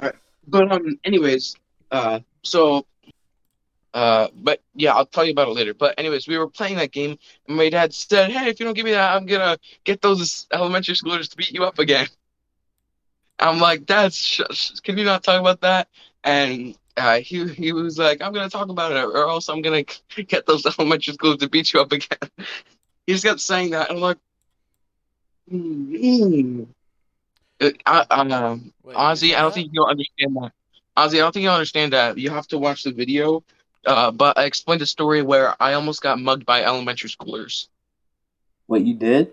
All right, but um, anyways, uh, so. Uh, but yeah, I'll tell you about it later. But anyways, we were playing that game, and my dad said, "Hey, if you don't give me that, I'm gonna get those elementary schoolers to beat you up again." I'm like, "Dad, sh- sh- can you not talk about that?" And uh, he he was like, "I'm gonna talk about it, or else I'm gonna get those elementary schoolers to beat you up again." he just kept saying that, and I'm like, mm Uh, I, I, um, Wait, Ozzy, I don't think you'll understand that. Ozzy, I don't think you'll understand that. You have to watch the video. Uh, but I explained a story where I almost got mugged by elementary schoolers. What you did?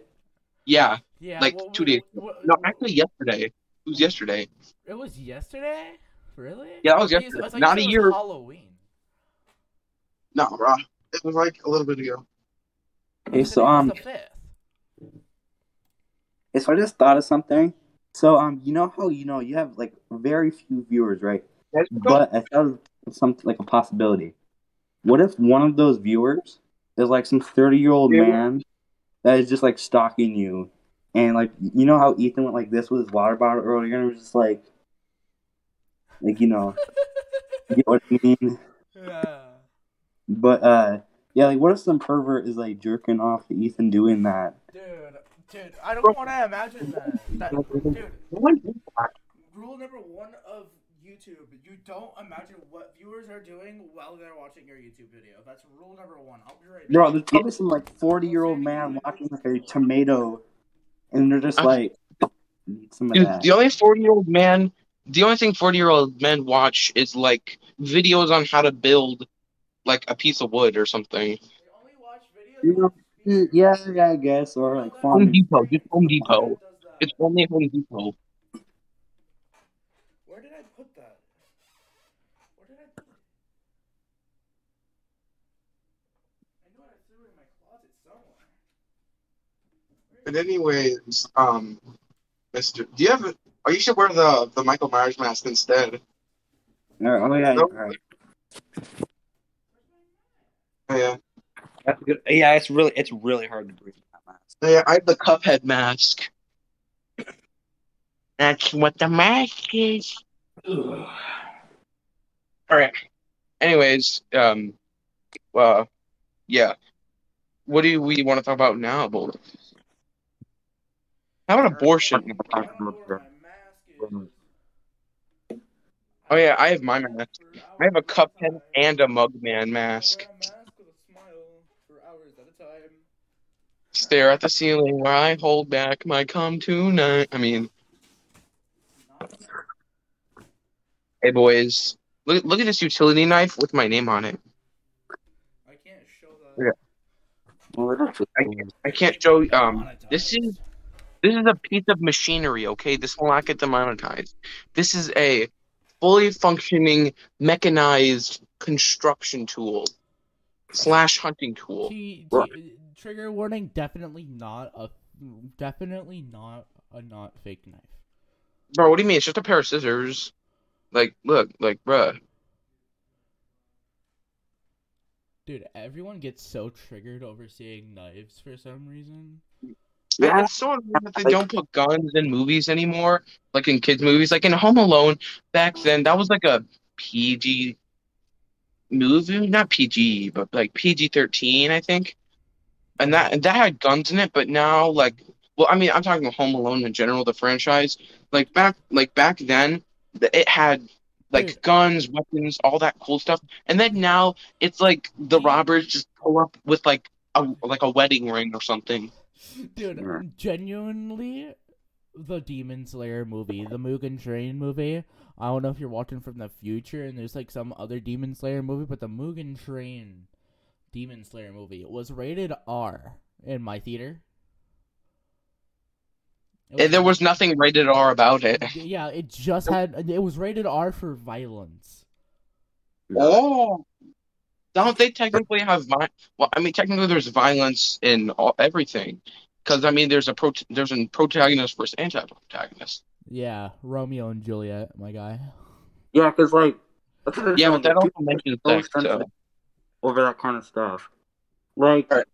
Yeah. Yeah, like what- two days. what- no, actually yesterday. It was yesterday. It was yesterday. Really? Yeah, that was I thought you- yesterday. I thought Not a year- Halloween. No, bro. It was like a little bit ago. Hey, You so said it um, the fifth. hey, so I just thought of something. So um, you know how you know you have like very few viewers, right? But I thought of something like a possibility. What if one of those viewers is like some thirty year old man that is just like stalking you, and like you know how Ethan went like this with his water bottle earlier, and it was just like, like you know, you get what I mean. Yeah. But uh, yeah, like what if some pervert is like jerking off to Ethan doing that? Dude, dude, I don't want to imagine that. that. Dude, rule number one of YouTube: you don't imagine what viewers are doing while they're watching your YouTube video. That's rule number one. I'll be right Bro, back. there's probably some like forty year old man watching like a tomato, and they're just uh, like, need some of Dude, that. the only 40 year old man, the only thing 40 year old men watch is like videos on how to build like a piece of wood or something. They only watch videos. You know, Yeah, yeah, I guess, or like Home. Depot, just Home Depot. It's only Home Depot. Where did I put that? Where did I put it? I knew I threw it in my closet somewhere. But anyways, um, Mister, do you have? Oh, you should wear the the Michael Myers mask instead. Oh yeah, Nope. right. Oh, yeah, That's good. Yeah, it's really it's really hard to breathe that mask. Oh, yeah. I have the Cuphead mask. That's what the mask is. All right. Anyways, um, uh, yeah. What do we want to talk about now, Boulder? How about abortion? I don't know mask. Oh yeah, I have my mask. I have a Cuphead Outside. and a Mugman I mask. wear a mask with a smile for hours at a time. Stare at the ceiling where I hold back my cum tonight. I mean, hey boys, look look at this utility knife with my name on it. I can't show that. Yeah. Well, it actually I can't show. Um, this is this is a piece of machinery. Okay, this will not get demonetized. This is a fully functioning mechanized construction tool slash hunting tool. T- t- trigger warning. Definitely not a. Definitely not a not fake knife. Bro, what do you mean? It's just a pair of scissors. Like, look, like, bruh. Dude, everyone gets so triggered over seeing knives for some reason. Yeah. It's so annoying that they don't put guns in movies anymore, like in kids' movies. Like in Home Alone, back then, that was like a PG movie, not PG, but like PG thirteen, I think. And that and that had guns in it, but now, like, well, I mean, I'm talking Home Alone in general, the franchise. Like back, like back then, it had like Dude. guns, weapons, all that cool stuff. And then now it's like the robbers just pull up with like a like a wedding ring or something. Dude, Yeah. genuinely, the Demon Slayer movie, the Mugen Train movie. I don't know if you're watching from the future and there's like some other Demon Slayer movie, but the Mugen Train Demon Slayer movie was rated R in my theater. And there was nothing rated R about it. yeah, it just had it was rated R for violence. Oh, don't they technically have vi- Well, I mean, technically there's violence in all, everything, because I mean, there's a pro- there's a protagonist versus anti-protagonist. Yeah, Romeo and Juliet, my guy. Yeah, because like that's what I'm Yeah, but that also people mentions get sex. So. over that kind of stuff. Like, Alright.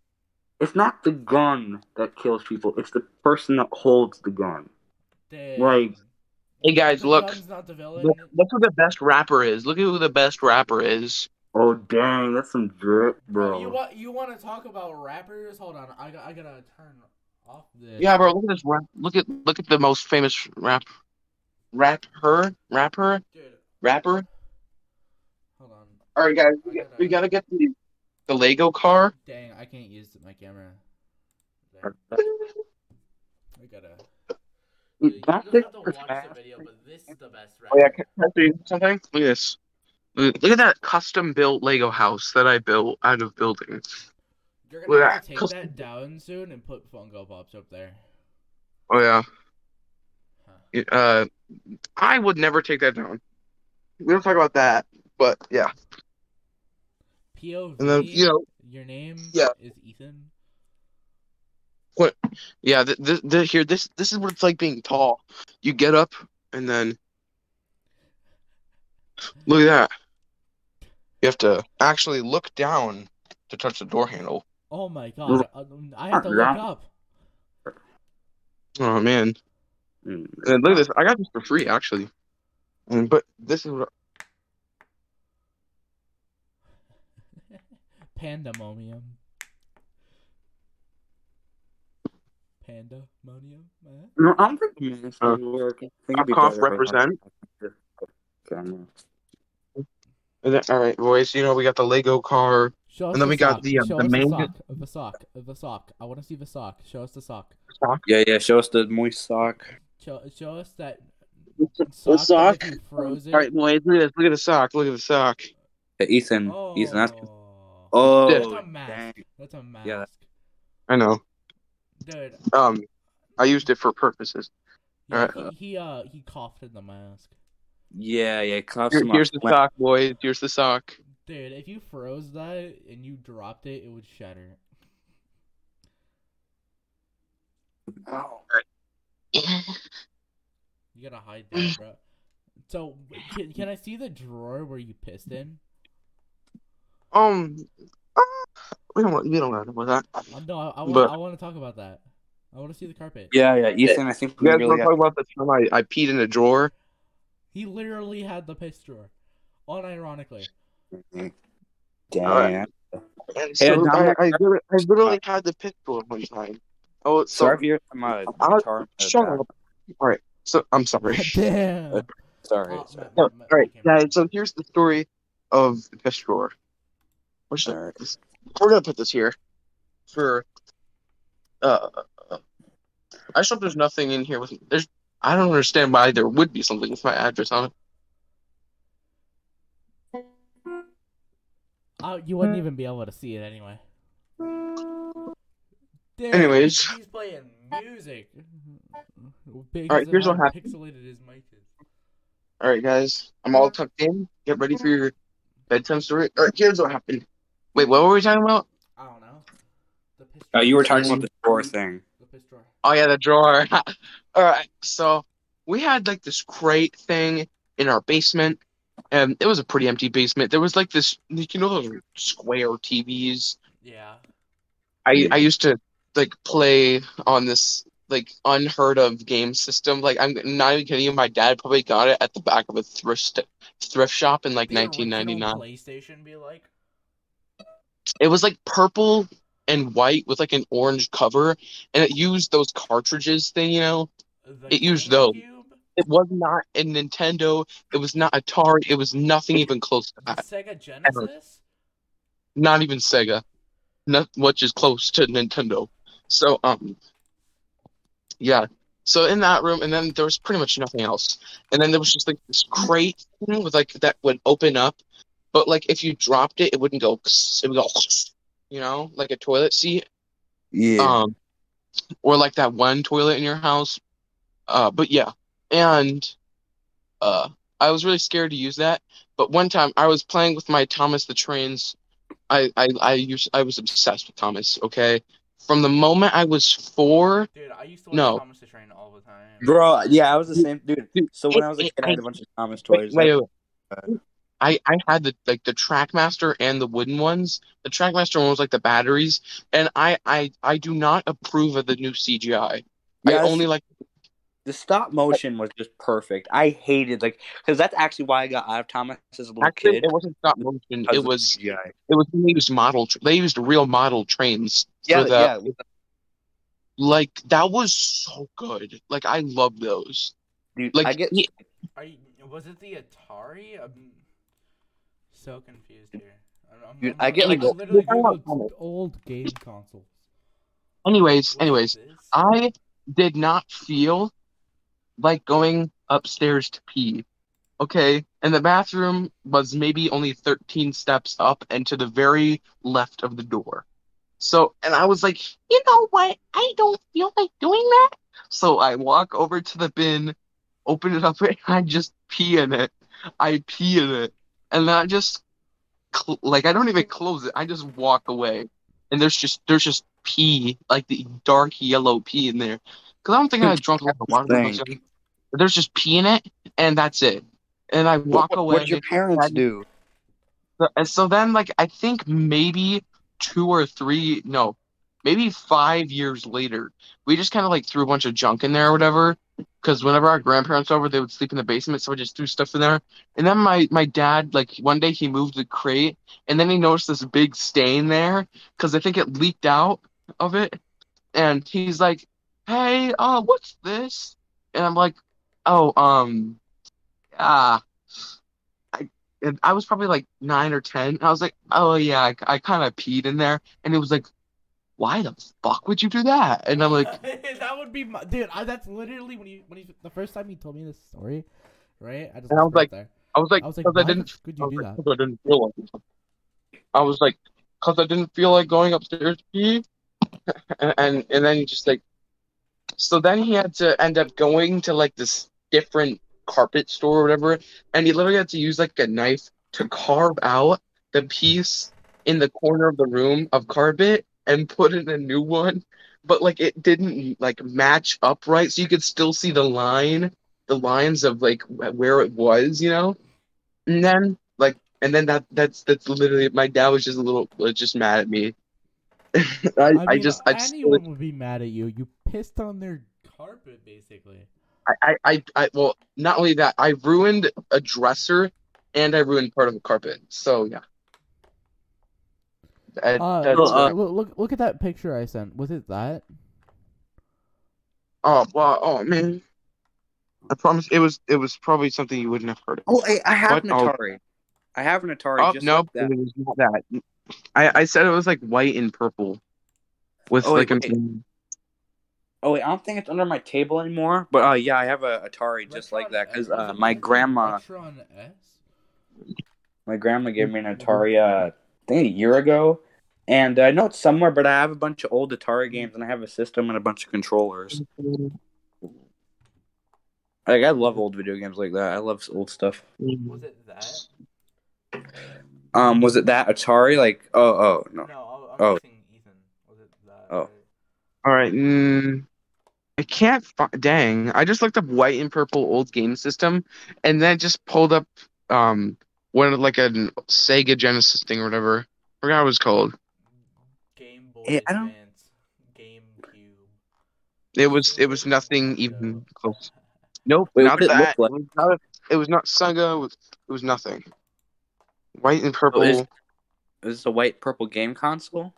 it's not the gun that kills people; it's the person that holds the gun. Dang. Like- Hey guys, look, gun's not the villain. look, look who the best rapper is. Look at who the best rapper is. Oh dang, that's some drip, Bro, bro. you want you want to talk about rappers? Hold on, I got I gotta turn off this. Yeah, bro, look at this rap. Look at look at the most famous rap, rapper, rapper, dude. rapper. Hold on. All right, guys, we, got, we gotta get the the Lego car. Dang, I can't use my camera. we gotta. You You don't don't have to watch the video, but this is the best Oh yeah, rapper. can I show you something? Look at this. Look, at that custom built Lego house that I built out of buildings. You're gonna have to take custom- that down soon and put Funko Pops up there. Oh yeah. Huh. Uh, I would never take that down. We don't talk about that, but yeah. POV. And then you know, your name Yeah. is Ethan. What? yeah. Th- th- th- here, this this is what it's like being tall. You get up and then look at that. You have to actually look down to touch the door handle. Oh my god! I have to look up. Oh man. Mm. And look at this. I got this for free actually. And, but this is what Pandemonium. Pandemonium. eh? No, I'm thinking this Uh. I think it'd Top be cough better if I represent. had- Camera. and then, all right, boys. You know we got the Lego car. Show us And then the we got sock. the, uh, Show the us main- the sock. The sock. The sock. I want to see the sock. Show us the sock. sock. Yeah, yeah. Show us the moist sock. Show, show us that The sock. sock. That if you froze it. All right, boys. Look at this. Look at the sock. Look at the sock. Hey, Ethan. Oh. Ethan, that's. Oh, That's a mask. dang. That's a mask. Yeah. I know. Dude. Um, I used it for purposes. Yeah, Alright. he, he uh he coughed in the mask. Yeah, yeah. Cough Here- here's the sock, boys. Here's the sock. Dude, if you froze that and you dropped it, it would shatter. Oh. You gotta hide that, bro. So, can, can I see the drawer where you pissed in? Um, uh, we don't want. We don't got about that. Uh, no, I, I, want, But- I want to talk about that. I want to see the carpet. Yeah, yeah. Ethan, I think we You guys really want to got. talk about the time I, I peed in a drawer? He literally had the piss drawer. Unironically. Damn. Alright. And so now I, I, literally- I literally had the piss drawer one time. Oh, so Sorry if you're my I- guitar. in shut back. up. All right. So I'm sorry. Damn. Sorry. Oh, sorry. No, all right, okay, guys. So here's the story of the piss drawer. We're, just- we're gonna put this here for. Uh, I just hope there's nothing in here with. There's. I don't understand why there would be something with my address on it. Oh, you wouldn't even be able to see it anyway. Damn, Anyways. he's playing music. Because Alright, here's what happened. Pixelated his mic is. All right, guys. I'm all tucked in. Get ready for your bedtime story. All right, here's what happened. Wait, what were we talking about? I don't know. The piss Uh, you were talking about the drawer thing. The piss drawer. Oh yeah, the drawer. All right, so we had like this crate thing in our basement, and it was a pretty empty basement. There was like this, you know, those square TVs. Yeah. I I used to like play on this like unheard of game system. Like I'm not even kidding you. My dad probably got it at the back of a thrift thrift shop in like The 1999. PlayStation be like? It was like purple and white with like an orange cover, and it used those cartridges thing, you know. The It used those. GameCube? It was not a Nintendo. It was not Atari. It was nothing even close to that. Sega Genesis? Not even Sega. Not which is close to Nintendo. So um, yeah. So in that room, and then there was pretty much nothing else. And then there was just like this crate thing with like that would open up, but like if you dropped it, it wouldn't go. It would go, you know, like a toilet seat. Yeah. Um, or like that one toilet in your house. Uh, but yeah, and uh, I was really scared to use that. But one time I was playing with my Thomas the Trains. I I I used I was obsessed with Thomas. Okay, from the moment I was four. Dude, I used to watch No. Thomas the Train all the time. Bro, yeah, I was the same dude. Dude, So when it- I was a it- kid, I had a bunch of Thomas toys. wait, Like, wait. I I had the like the Trackmaster and the wooden ones. The Trackmaster one was like the batteries, and I I I do not approve of the new CGI. I only like the stop motion was just perfect. I hated like because that's actually why I got out of Thomas as a little actually kid. it wasn't stop motion. It was CGI. It was they used model. Tra- they used real model trains. Yeah, for the, yeah. Like that was so good. Like I love those. Dude, Like I get Are you, was it the Atari? I'm so confused here. I'm, I'm, Dude, I'm- I get, like, literally We're talking about Googled old game consoles. Anyways, What anyways. I did not feel like going upstairs to pee. Okay, and the bathroom was maybe only 13 steps up and to the very left of the door. So, and I was like, you know what? I don't feel like doing that. So I walk over to the bin, open it up, and I just pee in it. I pee in it, and I just cl- like I don't even close it. I just walk away, and there's just there's just pee, like the dark yellow pee in there. Because I don't think I drunk a lot of water. when I was Think. young. But There's just pee in it, and that's it. And I walk what, away. What'd your parents do? So- And so then, like, I think maybe two or three, no, maybe five years later, we just kind of like threw a bunch of junk in there or whatever. Because whenever our grandparents were over, they would sleep in the basement, so I just threw stuff in there. And then my my dad, like one day, he moved the crate, and then he noticed this big stain there because I think it leaked out of it. And he's like, "Hey, uh, what's this?" And I'm like, "Oh, um, ah." I and I was probably like nine or ten. I was like, "Oh yeah, I, I kind of peed in there," and it was like, "Why the fuck would you do that?" And I'm like, that would be my dude. I, that's literally when he when he the first time he told me this story, right? I just And I was like- there. I was like, I was like, because I didn't could you do like, that? I didn't feel like it. I was like, because I didn't feel like going upstairs to pee, and, and and then just like, so then he had to end up going to like this different carpet store or whatever, and he literally had to use like a knife to carve out the piece in the corner of the room of carpet and put in a new one, but like it didn't like match up right, so you could still see the line, the lines of like where it was, you know. And then like and then that that's that's literally my dad was just a little just mad at me. I, I, mean, just I just anyone would be mad at you. You pissed on their carpet, basically. I, I, I, I well not only that I ruined a dresser and I ruined part of the carpet. So yeah. That- Uh, that's Well, uh, look, look, look at that picture I sent. Was it that? oh wow oh man. I promise it was it was probably something you wouldn't have heard of. Oh, I, I have What? an Oh. Atari. I have an Atari. Oh just no, like that. it was not that. I, I said it was like white and purple. With Oh, wait, like a wait. Oh wait, I don't think it's under my table anymore. But uh, yeah, I have a Atari just like that because uh, my grandma, S? my grandma gave me an Atari. Uh, I think a year ago, and I know it's somewhere, but I have a bunch of old Atari games, and I have a system and a bunch of controllers. Like I love old video games like that. I love old stuff. Was it that? Um, was it that Atari? Like, oh, oh no. No, I'm Oh. Ethan. Was it that? Oh. All right. Mm, I can't. Fi- dang! I just looked up white and purple old game system, and then just pulled up um one of like a Sega Genesis thing or whatever. I forgot what it was called. Game Boy Yeah, I don't- Advance, GameCube. It was it was nothing even close. Nope, Wait, not what it that. It was not, it was not Sega. It was, it was nothing. White and purple. is- Is this a white purple game console?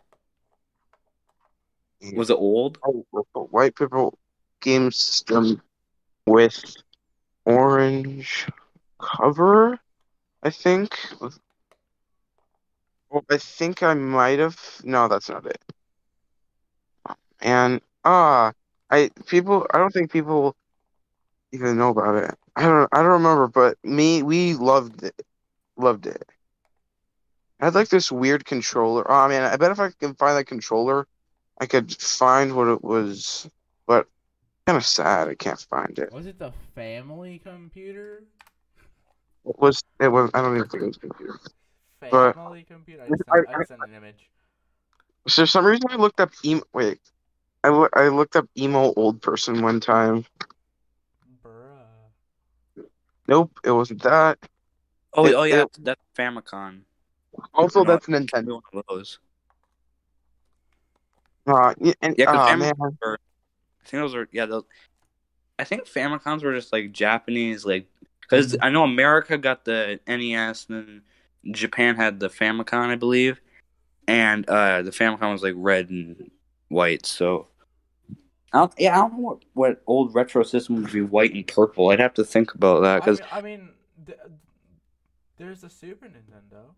Was it old? Oh, purple, white purple game system with orange cover. I think. Well, I think I might have. No, that's not it. And ah, I people. I don't think people even know about it. I don't. I don't remember, but me, we loved it. Loved it. I had like this weird controller. Oh man, I bet if I can find that controller, I could find what it was. But kind of sad, I can't find it. Was it the family computer? It was. It was. I don't even think it was a computer. But- Family computer. I just I- sent, I, I- sent an image. So for some reason I looked up emo. Wait, I loo- I looked up emo old person one time. Bruh. Nope, it wasn't that. Oh, It- oh yeah, it- that's Famicom. Also, No, that's Maybe Nintendo. one of those. Uh, yeah, and, Yeah, 'cause aw, Fam- man. I think those are yeah. Those, I think Famicoms were just like Japanese, like because I know America got the NES, and then Japan had the Famicom, I believe, and uh the Famicom was like red and white. So, I don't, yeah, I don't know what, what old retro system would be white and purple. I'd have to think about that I because mean, I mean th- there's a Super Nintendo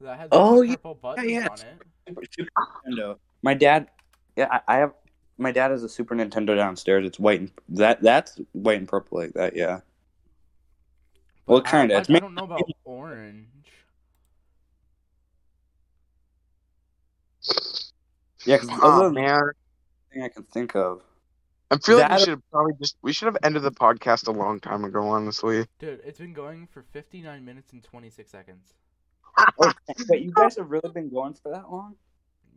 that has Oh, the yeah, purple buttons yeah. on it. Super Nintendo. My dad, yeah, I, I have. My dad has a Super Nintendo downstairs. It's white and that that's white and purple like that. Yeah. Well, But I- kinda. I, It's I don't know about orange. Yeah, because Oh man, thing I can think of. I feel like we should have probably just we should have ended the podcast a long time ago. Honestly, Dude, it's been going for 59 minutes and 26 seconds. Oh, wait, you guys have really been going for that long?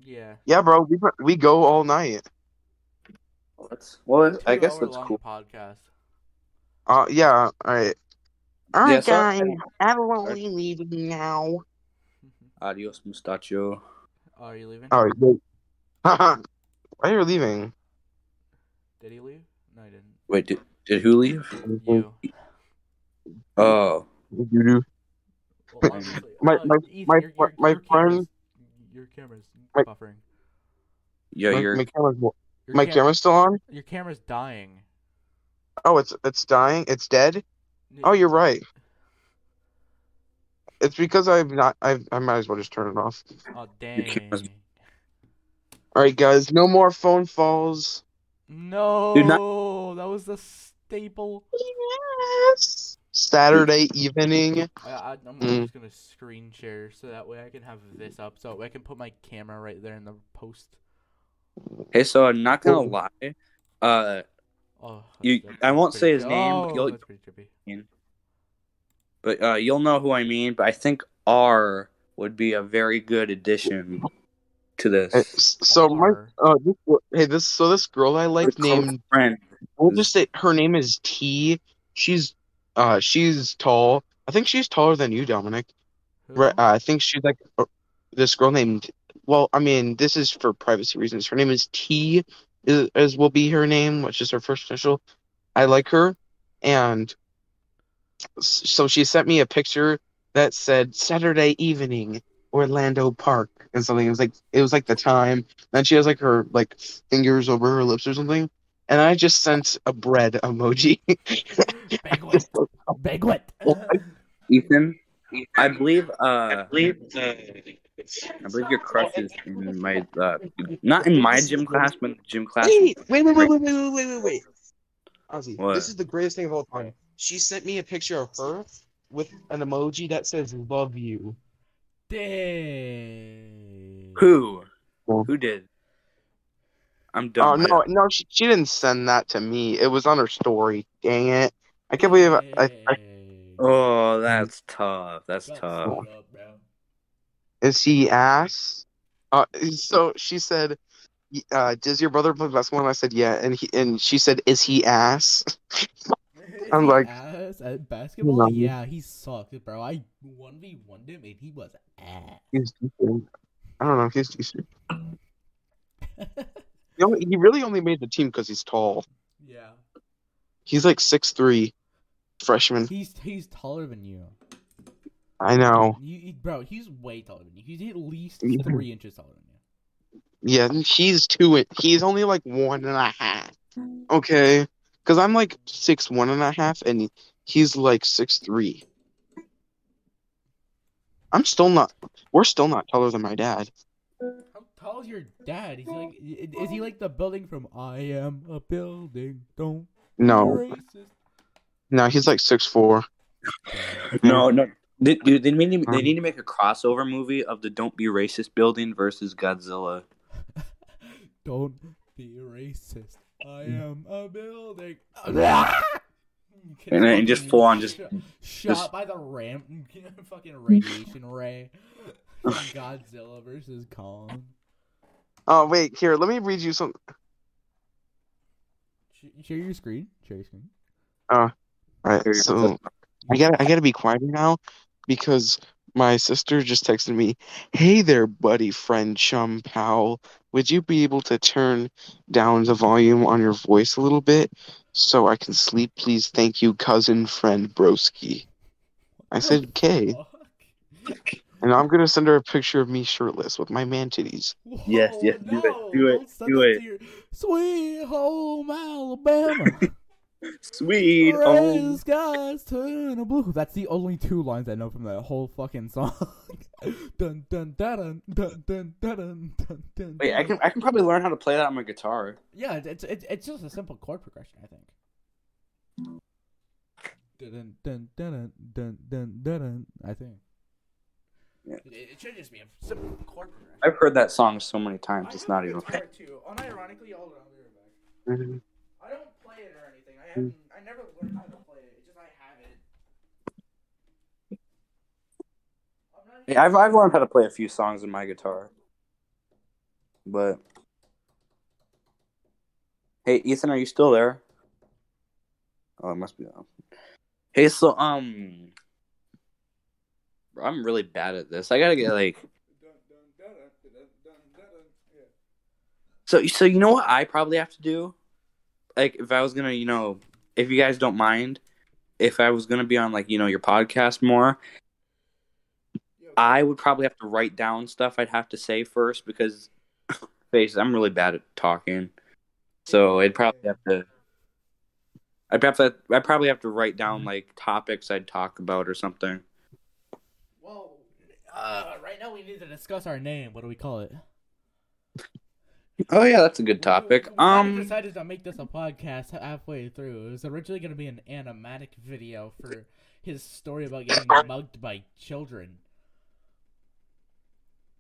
Yeah. yeah, bro, we we go all night. Well, that's well. I guess that's long cool. Podcast. Uh, yeah, all right. All right, Yeah, so- guys, I will be leaving now. Adios, mustacho. Oh, are you leaving? All right. Wait. Why are you leaving? Did he leave? No, he didn't. Wait, did, did who leave? You. Oh, You do. Well, honestly, My- uh, my- Ethan, my your, your, my your friend- camera's, your camera's My- buffering. yeah, my, you're. my camera's Your my cam- camera's still on. Your camera's dying. Oh, it's it's dying. It's dead. Oh, you're right. It's because I've not. I've. I might as well just turn it off. Oh dang. All right, guys. No more phone falls. No, Dude, that was the staple. Yes. Saturday evening. I, I, I'm Mm. just gonna screen share so that way I can have this up, so I can put my camera right there in the post. Hey, so I'm not gonna lie. Uh, Oh, You- that's- I won't say his tri- name, but Oh, you'll- that's pretty trippy. but uh, you'll know who I mean. But I think R would be a very good addition to this. S- So my. Uh, this, hey, this. So this girl I like Close named. friend. We'll just say her name is T. She's. Uh, she's tall. I think she's taller than you, Dominic. Right. Uh, I think she's like uh, this girl named. Well, I mean, this is for privacy reasons. Her name is T, is, as will be her name, which is her first initial. I like her, and so she sent me a picture that said Saturday evening, Orlando Park, and something. It was like it was like the time. Then she has like her like fingers over her lips or something, and I just sent a bread emoji. Banquet. Banquet. Ethan, I believe. Uh, I believe your crush is in my. Uh, not in my gym class, but gym class. Wait, wait, wait, wait, wait, wait, wait, wait, wait, wait. Ozzy, What? this is the greatest thing of all time. She sent me a picture of her with an emoji that says "love you." Dang. Who? Who did? I'm done. Oh done. no, no, she, she didn't send that to me. It was on her story. Dang it! I can't believe I. I, I Oh, that's tough. That's Got tough. up, is he ass? Uh, so she said, uh, "Does your brother play basketball?" And I said, "Yeah." And he and she said, "Is he ass?" I'm he like- ass at basketball. No. Yeah, he sucked, bro. I one v one him and he was ass. He's decent. I don't know. He's decent. He, only, he really only made the team because he's tall. yeah, He's like six three, freshman. he's he's taller than you. I know. You, you- bro, he's way taller than you. He's at least Yeah. three inches taller than you. Yeah, and he's two. He's only like one and a half. Okay, because I'm like six one and a half, and he's like six three. I'm still not. We're still not taller than my dad. How tall your dad? Is he like is he like the building from I Am a Building? Don't No, no, he's like six four. No, no. They, dude, they need to, they need to make a crossover movie of the "Don't Be Racist" building versus Godzilla. Don't be racist. I mm. am a building. And then just full on just- shot, just- by the ramp, fucking radiation ray. Godzilla versus Kong. Oh wait, here. Let me read you some. Sh- Share your screen. Share your screen. Oh, All right, Here, so I gotta I gotta be quiet now because my sister just texted me, "Hey there, buddy, friend, chum, pal. Would you be able to turn down the volume on your voice a little bit so I can sleep, please? Thank you, cousin, friend, broski." I said, "Okay," Fuck. and I'm gonna send her a picture of me shirtless with my man titties. Yes, Whoa, yes, do it, no, do it, don't send do that it. your Sweet home Alabama. Sweet. Red Oh, skies turn blue. That's the only two lines I know from that whole fucking song. dun dun dun dun dun dun dun dun dun. wait, I can I can probably learn how to play that on my guitar. Yeah, it's it's it's just a simple chord progression, I think. Dun dun dun dun dun dun dun. I think. Yeah. It, it should just be a simple chord. I've heard that song so many times. I It's not even. guitar too. Unironically, hold on, I'll be right back. Mhm. I don't play it or anything. I haven't. I never learned how to play it. It's just I have it. I'm not Hey, I've I've learned how to play a few songs in my guitar, but hey, Ethan, are you still there? Oh, it must be. Hey, so um, bro, I'm really bad at this. I gotta get like. So so you know what I probably have to do? Like if I was gonna, you know, if you guys don't mind, if I was gonna be on like, you know, your podcast more, I would probably have to write down stuff I'd have to say first because face I'm really bad at talking. So I'd probably have to I'd have to I'd probably have to write down mm-hmm. like topics I'd talk about or something. Well, uh, right now we need to discuss our name. What do we call it? Oh yeah, that's a good topic. We, we kinda Um decided to make this a podcast halfway through. It was originally going to be an animatic video for his story about getting mugged by children.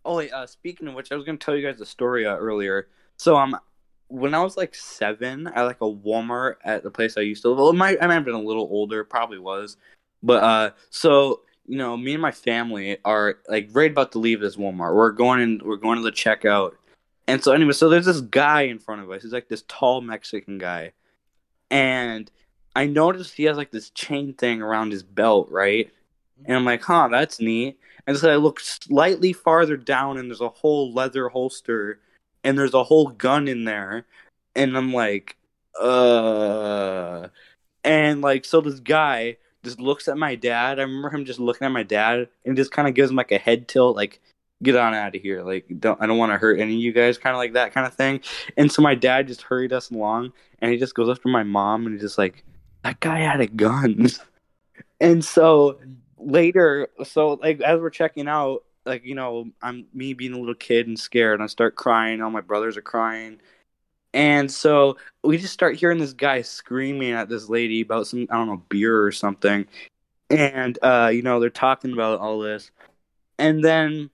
Oh wait, uh, speaking of which, I was gonna tell you guys a story uh, earlier. So um, when I was like seven, I like a Walmart at the place I used to live. Well, it might, I might have been a little older, probably was, but uh, so you know, me and my family are like right about to leave this Walmart. We're going in, we're going to the checkout, and so anyway, so there's this guy in front of us. He's like this tall Mexican guy, and I noticed he has like this chain thing around his belt, right? And I'm like, huh, that's neat. And so I look slightly farther down, and there's a whole leather holster, and there's a whole gun in there. And I'm like, uh. And like, so this guy just looks at my dad. I remember him just looking at my dad and just kind of gives him like a head tilt, like, get on out of here. Like, don't, I don't want to hurt any of you guys, kind of like that kind of thing. And so my dad just hurried us along, and he just goes after my mom, and he's just like, that guy had a gun. and so later, so like as we're checking out, like you know, I'm me being a little kid and scared, and I start crying. All my brothers are crying, and so we just start hearing this guy screaming at this lady about some I don't know beer or something, and uh, you know they're talking about all this, and then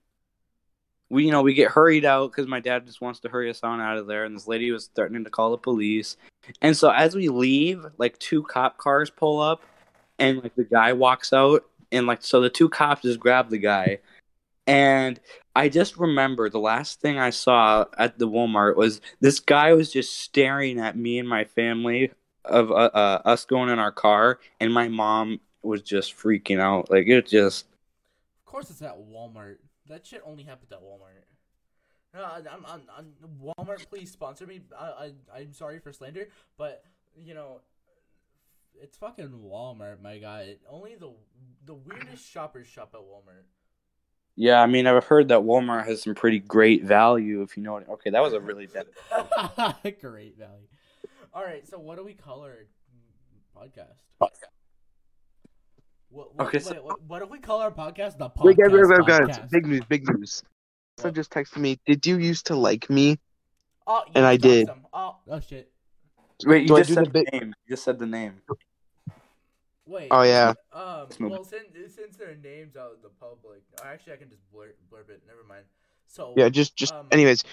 we you know we get hurried out because my dad just wants to hurry us on out of there, and this lady was threatening to call the police, and so as we leave, like two cop cars pull up, and like the guy walks out. And like so the two cops just grab the guy. And i just remember the last thing i saw at the walmart was this guy was just staring at me and my family of uh, uh, us going in our car and my mom was just freaking out like it just Of course, it's at Walmart. That shit only happens at Walmart. No, I'm, I'm, I'm, Walmart, please sponsor me. I, I, I'm sorry for slander, but you know, it's fucking Walmart, my guy. Only the the weirdest shoppers shop at Walmart. Yeah i mean i've heard that walmart has some pretty great value if you know what okay that was a really bad Great value. All right, so what do we call our podcast? What, what, Okay, wait, so- what, what do we call our podcast? The podcast. Wait, guys, wait, wait, guys. podcast. Big news, big news. So just texted me. Did you used to like me? Oh, and I got did. some. Oh, oh shit. wait you Do just said the the name you just said the name Wait. Oh yeah. Um. Well, since since their names out in the public, actually, I can just blur blurb it. Never mind. So. Yeah, just just Um, anyways.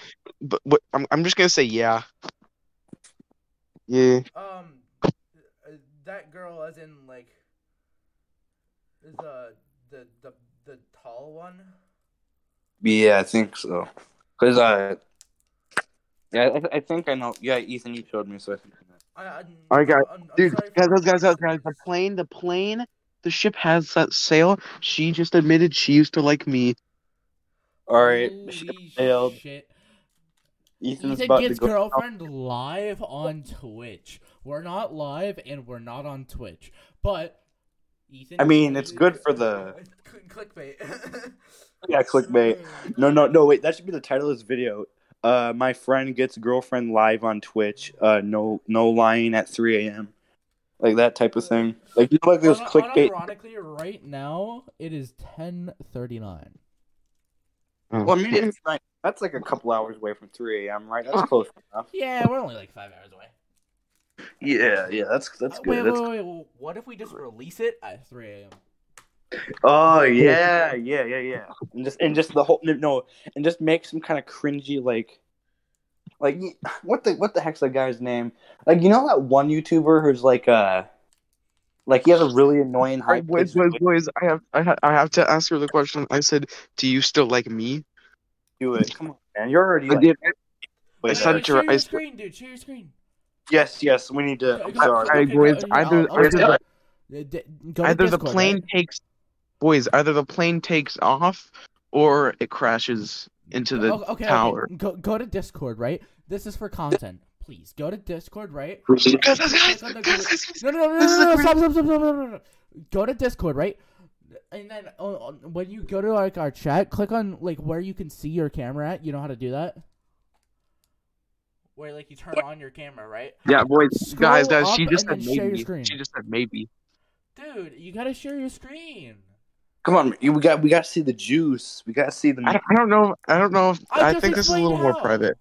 But what I'm I'm just gonna say yeah. Yeah. Um. uh, That girl, as in like. The the the the tall one. yeah i think so because I, yeah I, I think i know yeah ethan you showed me so i think I know. I, I, All right, guys. I'm, I'm Dude, guys, guys, guys, guys, guys, the plane, the plane, the ship has that sail. She just admitted she used to like me. all right Holy failed. shit. ethan's Ethan about to gets go girlfriend live on Twitch. We're not live and we're not on Twitch, but Ethan. I mean, it's good for the- clickbait. Yeah, clickbait. No, no, no. Wait, that should be the title of this video. Uh, my friend gets girlfriend live on Twitch. Uh, no, no lying at 3 a.m. Like that type of thing. Like you know, like those clickbait. Unironically, right now it is ten thirty nine. Oh. Well, I mean, it's like, that's like a couple hours away from 3 a.m. Right? That's close enough. Yeah, we're only like five hours away. Yeah, yeah. That's that's Uh, good. wait, That's... wait, wait, wait. What if we just release it at three a.m.? Oh yeah, yeah, yeah, yeah. And just and just the whole no, and just make some kind of cringy like. Like what the what the heck's that guy's name? Like you know that one YouTuber who's like uh, like he has a really annoying high Alright, boys, pitched boys, boys. I have, I, ha- I have to ask her the question. I said, "Do you still like me?" do it. Come on, man. You're already I like, did. Wait, I said it to share your I said, screen, dude. Share your screen. yes, yes. We need to. I'm Okay, sorry. Alright, okay, boys, okay, either- I'll- I'll- either go either the plane takes, boys, either the plane takes off or it crashes into the O- okay, tower. okay. Go go to Discord, right? This is for content. Please go to Discord, right? Guys, guys, guys, guys. No, no, no, no, This is no, no, the stop, stop, stop, stop, stop, stop, stop. Go to Discord, right? And then uh, when you go to like our chat, click on like where you can see your camera at. You know how to do that? Where like you turn on your camera, right? Yeah, boys, Scroll guys, guys. up She just and said then share your maybe. screen. She just said maybe. Dude, you gotta share your screen. Come on, we got we got to see the juice. We got to see the. I don't, I don't know. I don't know. If, I I, think this is a explained little more private.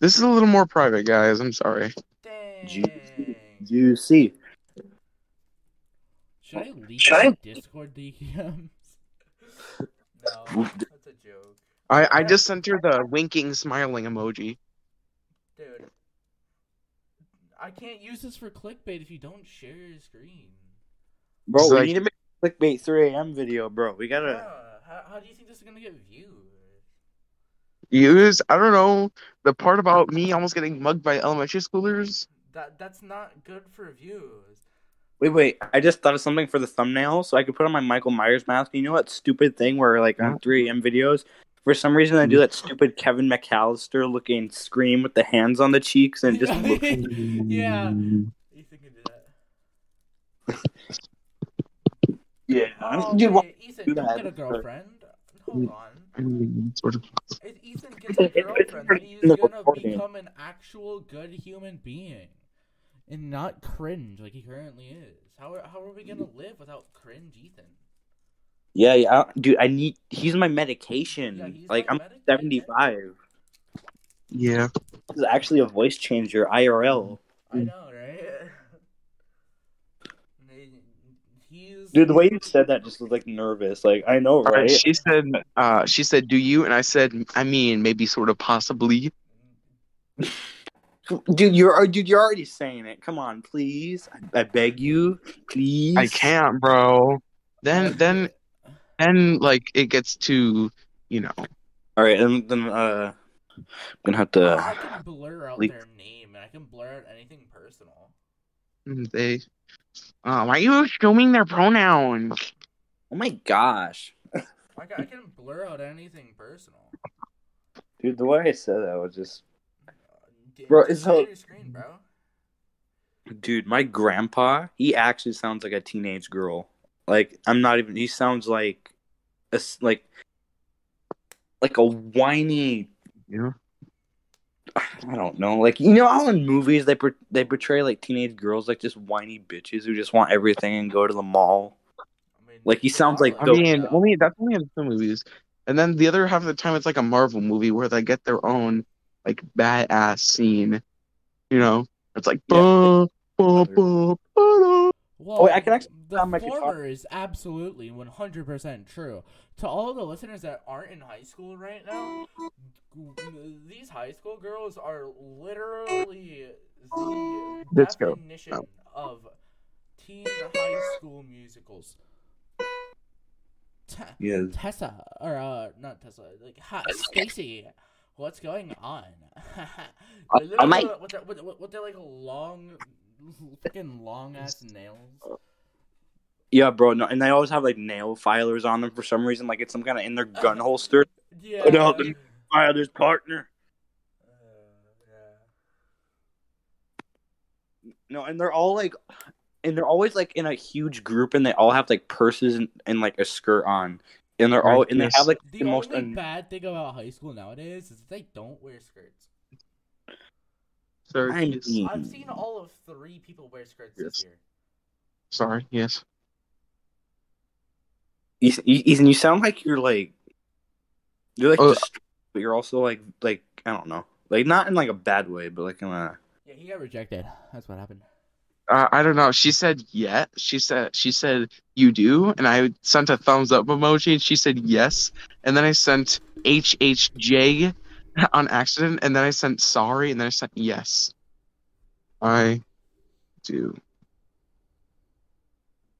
This is a little more private, guys. I'm sorry. Dang. Juicy. Juicy. Should I leak Should I- my Discord DMs? no, that's a joke. I, I just sent her the winking, smiling emoji. Dude, I can't use this for clickbait if you don't share your screen. Bro, It's we like- need to make a clickbait 3 a.m. video, bro. We gotta. Yeah, how, how do you think this is gonna get views? Use I don't know the part about me almost getting mugged by elementary schoolers. That that's not good for views. Wait, wait. I just thought of something for the thumbnail, so I could put on my Michael Myers mask. You know that stupid thing where, like, on 3 a.m. videos, for some reason, I do that stupid Kevin McCallister looking scream with the hands on the cheeks and just yeah, Ethan can do that. Yeah, Oh, dude, wait, do Ethan, don't that. get a girlfriend. Hold on. Mm, Sort of. If Ethan gets a It's- it's girlfriend, then he's in gonna recording. become an actual good human being, and not cringe like he currently is. How are, how are we gonna live without cringe, Ethan? Yeah, yeah, I- dude. I need. He's my medication. Yeah, he's like my I'm medication. 75. Yeah. This is actually a voice changer, IRL. I know, right? He's Dude, the way you said that just was like nervous. Like I know, All right. right? She said. Uh. She said, "Do you?" And I said, "I mean, maybe, sort of, possibly." Dude, you're uh, dude, you're already saying it. Come on, please. I, I beg you, please. I can't, bro. Then, then, then, like it gets to, you know. All right, and then uh, I'm gonna have to. I can blur out leak- their name, and I can blur out anything personal. They. Uh, why are you assuming their pronouns? Oh my gosh, I can, I can blur out anything personal. dude, the way I said that was just. Uh, Bro, just it's share so- your screen, bro. Dude, my grandpa, he actually sounds like a teenage girl. Like I'm not even. He sounds like, a s like, like a whiny Yeah. I don't know. Like you know how in movies they per- they portray like teenage girls like just whiny bitches who just want everything and go to the mall. I mean, Like, he sounds like I mean, now. only that's only in some movies, and then the other half of the time it's like a Marvel movie where they get their own like badass scene. You know, it's like. Yeah. "Ba, ba, ba, ba, Well, Oh, I can actually the sound like a former is absolutely 100% true. To all the listeners that aren't in high school right now, these high school girls are literally the Let's go. definition of teen high school musicals. Te- Yeah. Tessa, or uh, not Tessa, like ha, Stacy. What's going on? They're oh my- literally- with, their, with, with, with their like long, freaking long ass nails. Yeah, bro. No, and they always have like nail filers on them for some reason. Like it's some kind of in their gun holster. Yeah. no, the- Filer's partner. Uh, No, and they're all like, and they're always like in a huge group, and they all have like purses and, and like a skirt on, and they're all and they have like The, the, most. only Un- bad thing about high school nowadays is they don't wear skirts. Sorry. I yes. mean- I've seen all of three people wear skirts this year. Sorry. Yes. Ethan, Ethan, you sound like you're like, you're like, Uh, just, but you're also like, like I don't know, like not in like a bad way, but like in a. Yeah, he got rejected. That's what happened. Uh, I don't know. She said yeah. She said she said you do, and I sent a thumbs up emoji, and she said yes. And then I sent HHJ on accident, and then I sent sorry, and then I sent yes. I do.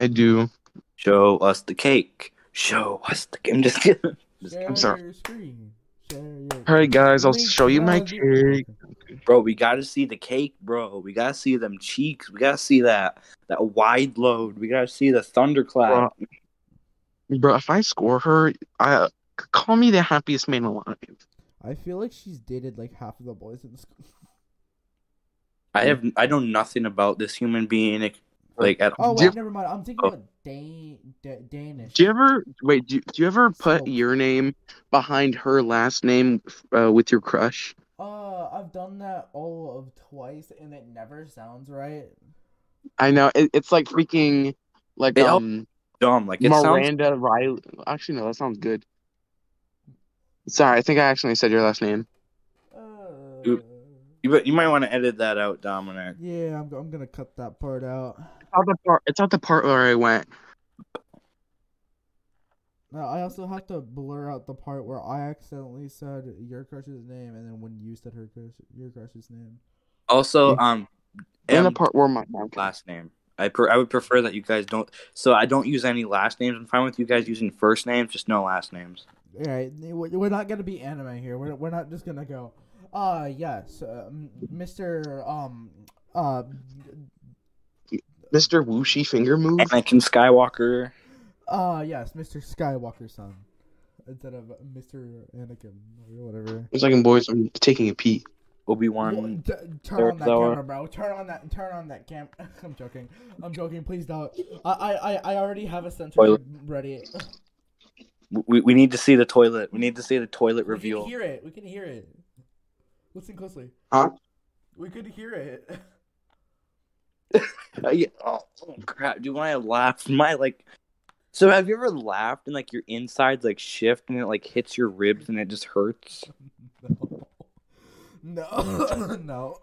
I do. Show us the cake. Show us the. cake. I'm just kidding. Just- Share sorry. your screen. Share your All right, guys. I'll show you my cake. Bro, we gotta see the cake, bro. We gotta see them cheeks. We gotta see that that wide load. We gotta see the thunderclap. Bro, if I score her, I call me the happiest man alive. I feel like she's dated like half of the boys in the school. I have I know nothing about this human being like at Oh all. Do you- wait, never mind. I'm thinking Oh. about Dan- Da- Danish. Do you ever wait? Do, do you ever put So- your name behind her last name uh, with your crush? Uh, I've done that all of twice, and it never sounds right. I know it, it's like freaking like It um dumb. Like it sounds Miranda Riley. Actually, no, that sounds good. Sorry, I think I accidentally said your last name. Uh, Oop. you, might- you might want to edit that out, Dominic. yeah, I'm, I'm gonna cut that part out. It's not the part. It's not the part where I went. Now, I also have to blur out the part where I accidentally said your crush's name, and then when you said her crush, your crush's name. Also, um, And the part where my mom. last name. I per- I would prefer that you guys don't. So I don't use any last names. I'm fine with you guys using first names, just no last names. All right, we're not gonna be anime here. We're we're not just gonna go. Uh yes, uh, Mr. Um uh Mr. Wushy finger move. Anakin Skywalker. uh yes, Mr. Skywalker son instead of Mr. Anakin or whatever. One second, boys. I'm taking a pee. Obi Well, Wan. t- turn on that Thor. camera, bro. Turn on that. Turn on that cam. I'm joking. I'm joking. Please don't. I I I- I already have a sensor ready. We, we need to see the toilet. We need to see the toilet We reveal. can hear it. We can hear it. Listen closely. Huh? We could hear it. Uh, yeah. oh, oh, crap, dude! When I laugh? my like. So have you ever laughed and like your insides like shift and it like hits your ribs and it just hurts? No. No.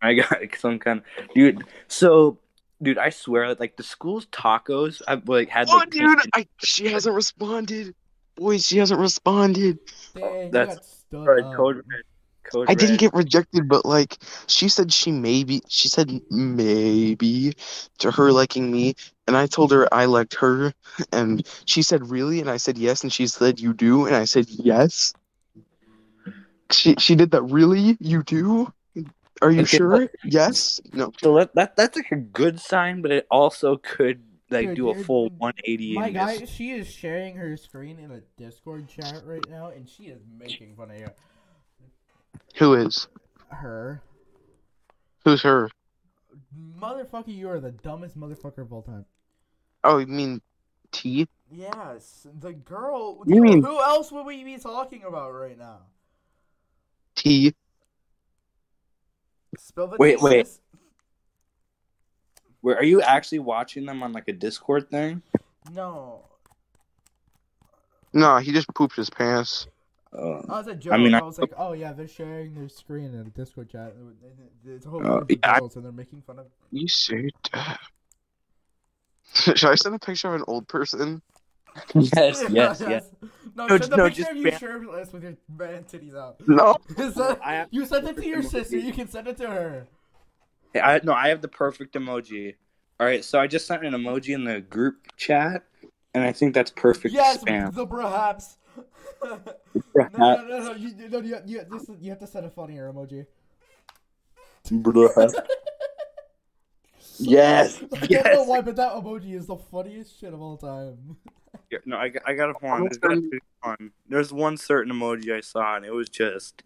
I got some kind of dude. So, dude, I swear like the school's tacos, I've like had Oh, like dude, I, she hasn't responded. Boys, she hasn't responded. Dang, That's- got stood Alright, up. code red. Code I didn't get rejected, but like she said, she maybe she said maybe to her liking me, and I told her I liked her, and she said really, and I said yes, and she said you do, and I said yes. She she did that really you do. Are you Okay, sure? Yes. No. So that, that that's like a good sign, but it also could like Dude, do a dude, full dude, 180. My and guy, just- she is sharing her screen in a Discord chat right now, and she is making fun of you. Who is? Her. Who's her? Motherfucker, you are the dumbest motherfucker of all time. Oh, you mean T? Yes, the girl. You mean- who else would we be talking about right now? T. Spill the Wait, tea, wait. Where are you actually watching them on like a Discord thing? No, No, he just pooped his pants. Uh, I was a joke. I I, mean, I- was like, oh yeah, they're sharing their screen in a Discord chat. It's a whole Uh, group of yeah, I- and they're making fun of. You say that. Should I send a picture of an old person? yes, yes, yes. No, No, send the no, picture just of you ban- shirtless with your man titties out. No. Send- have- you send it to your sister. You can send it to her. I no, I have the perfect emoji. All right, so I just sent an emoji in the group chat, and I think that's perfect Yes, spam. the perhaps. no, Perhaps. no, no, no. You, no, you, you, this, you have to send a funnier emoji. yes, I don't know why, but that emoji is the funniest shit of all time. Yeah, No, I, got- I got a hold on. There's, gotta one. There's one certain emoji I saw, and it was just.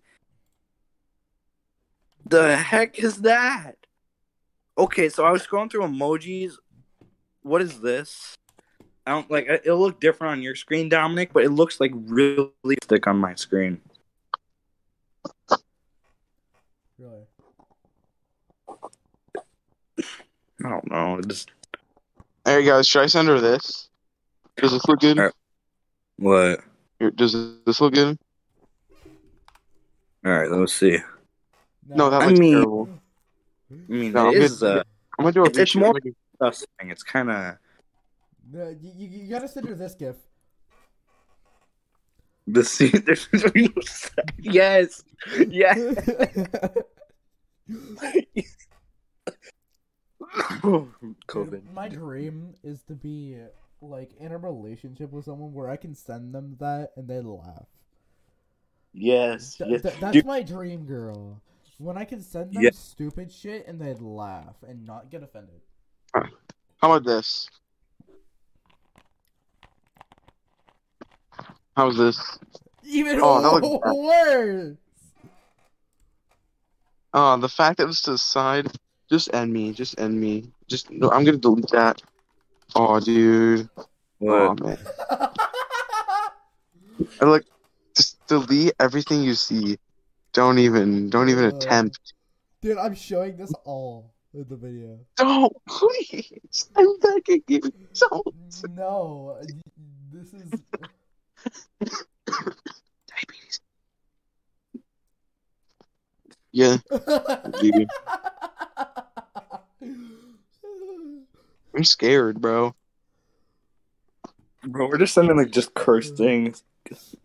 The heck is that? Okay, so I was scrolling through emojis. What is this? I don't like. it- It'll look different on your screen, Dominic, but it looks like really thick on my screen. Really. I don't know. It just Hey guys, should I send her this? Does this look good? Alright. what? Here, Does this look good? All right, let's see. No, that I looks mean- terrible. I mean, No, it I'm is good. uh, I'm gonna do a It's- it's picture. more- disgusting. It's kind of No, you, you, you gotta send her this gif. the scene. There's yes, yes. COVID. Dude, my dream is to be like in a relationship with someone where I can send them that and they laugh. Yes, Th- yes. th- that's Dude, my dream, girl. When I can send them Yeah. stupid shit and they'd laugh and not get offended. How about this? How's this? Even Oh, that looks bad. worse. Uh, the fact that it's to the side, just end me, just end me. Just no, I'm gonna delete that. Oh, dude. Oh man. I like just delete everything you see. Don't even, don't even Uh. attempt. Dude, I'm showing this all in the video. Don't please. I'm begging you. Don't. No, this is. Diabetes. Yeah, dude. I'm scared, bro. Bro, we're just sending like just curse things.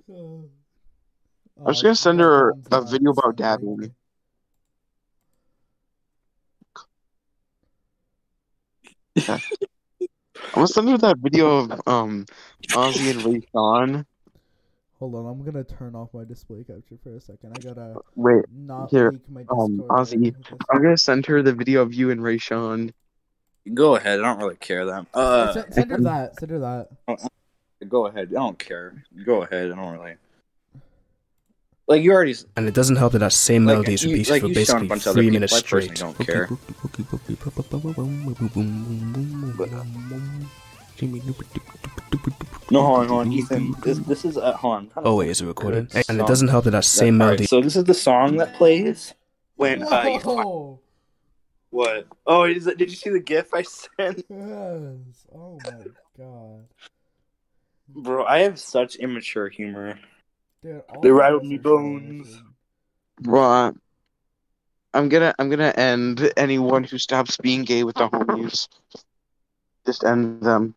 I'm just gonna send her a video about dabbing. I'm gonna send her that video of um Ozzy and Ray Sean. Hold on, I'm gonna turn off my display capture for a second. I gotta Wait, not Here, leak my um, Discord. Ozzy, I'm gonna send her the video of you and Ray Sean. Go ahead. I don't really care that. Uh, send, send her that. Send her that. go ahead. I don't care. Go ahead. I don't really. Like you already. And it doesn't help that that same Like, melody is repeated like, for you've a basically bunch of other three people. minutes I straight. don't care. No, hold on, hold on, Ethan. This this is uh, hold on. I'm trying to Oh wait, is it a recording? good And it doesn't help that that same Alright, melody. so this is the song that plays when. Uh, you- Whoa! What? Oh, is it, did you see the GIF I sent, Yes. Oh my god. bro? I have such immature humor. Dude, They of rattled me bones. Bro, I'm gonna I'm gonna end anyone who stops being gay with the homies. Just end them.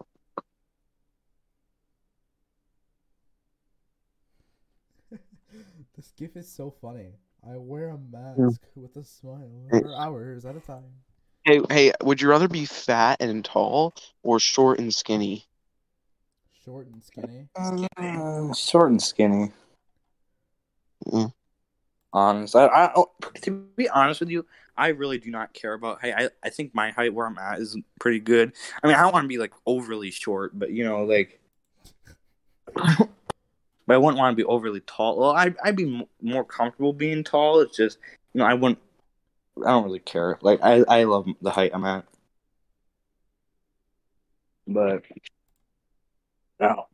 This gif is so funny. I wear a mask with a smile for hours at a time. Hey, hey, would you rather be fat and tall or short and skinny? Short and skinny. Uh, short and skinny. Mm. Honest, I, I oh, to be honest with you, I really do not care about Hey, I, I think my height where I'm at is pretty good. I mean, I don't want to be like overly short, but you know, like, but I wouldn't want to be overly tall. Well, I I'd be m- more comfortable being tall. It's just you know, I wouldn't. I don't really care. Like, I I love the height I'm at, but no.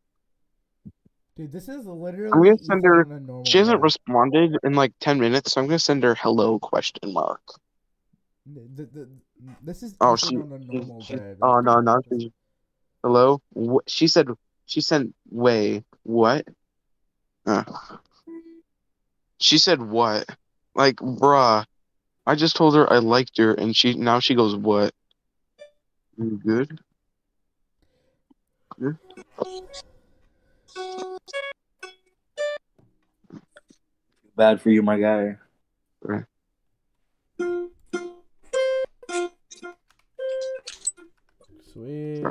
Dude, this is literally. I'm gonna send her- on a normal She hasn't day. responded in like ten minutes, so I'm gonna send her hello question mark. Th- th- th- This is Oh, she- on a normal she- day. oh no, no, That's- she- Hello? Wh- She said she sent way what? Uh. She said what? Like, bruh. I just told her I liked her, and she now she goes what? You good? Good. Bad for you, my guy. Sweet.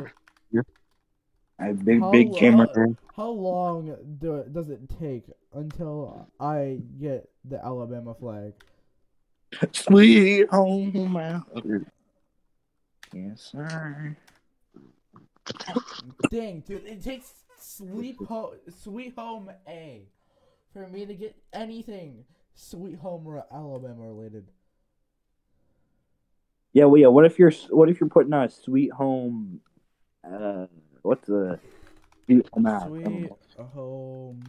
I big How big lo- gamer. How, how long do it, does it take until I get the Alabama flag? Sweet home Alabama. Yes, sir. Dang, dude, it takes Sweet Home, Sweet Home A for me to get anything Sweet Home or Alabama related. Yeah, well, yeah. What if you're what if you're putting on a sweet home? Uh, what's the sweet home?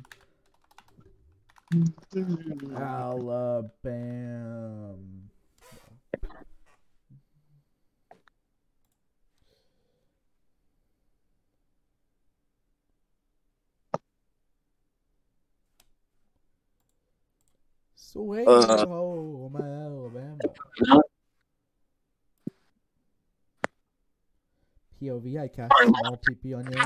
app? Sweet Home Alabama. Sweet Uh. Home Alabama. POV, I cast small PP on you.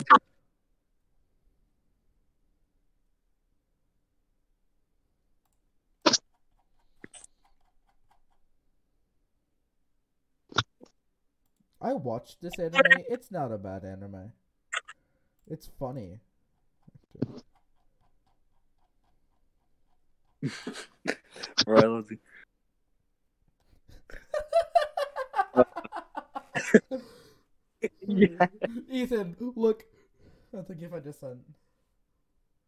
I watched this anime. It's not a bad anime. It's funny. Right, let's see. Yeah. Ethan, look at the gif I just sent.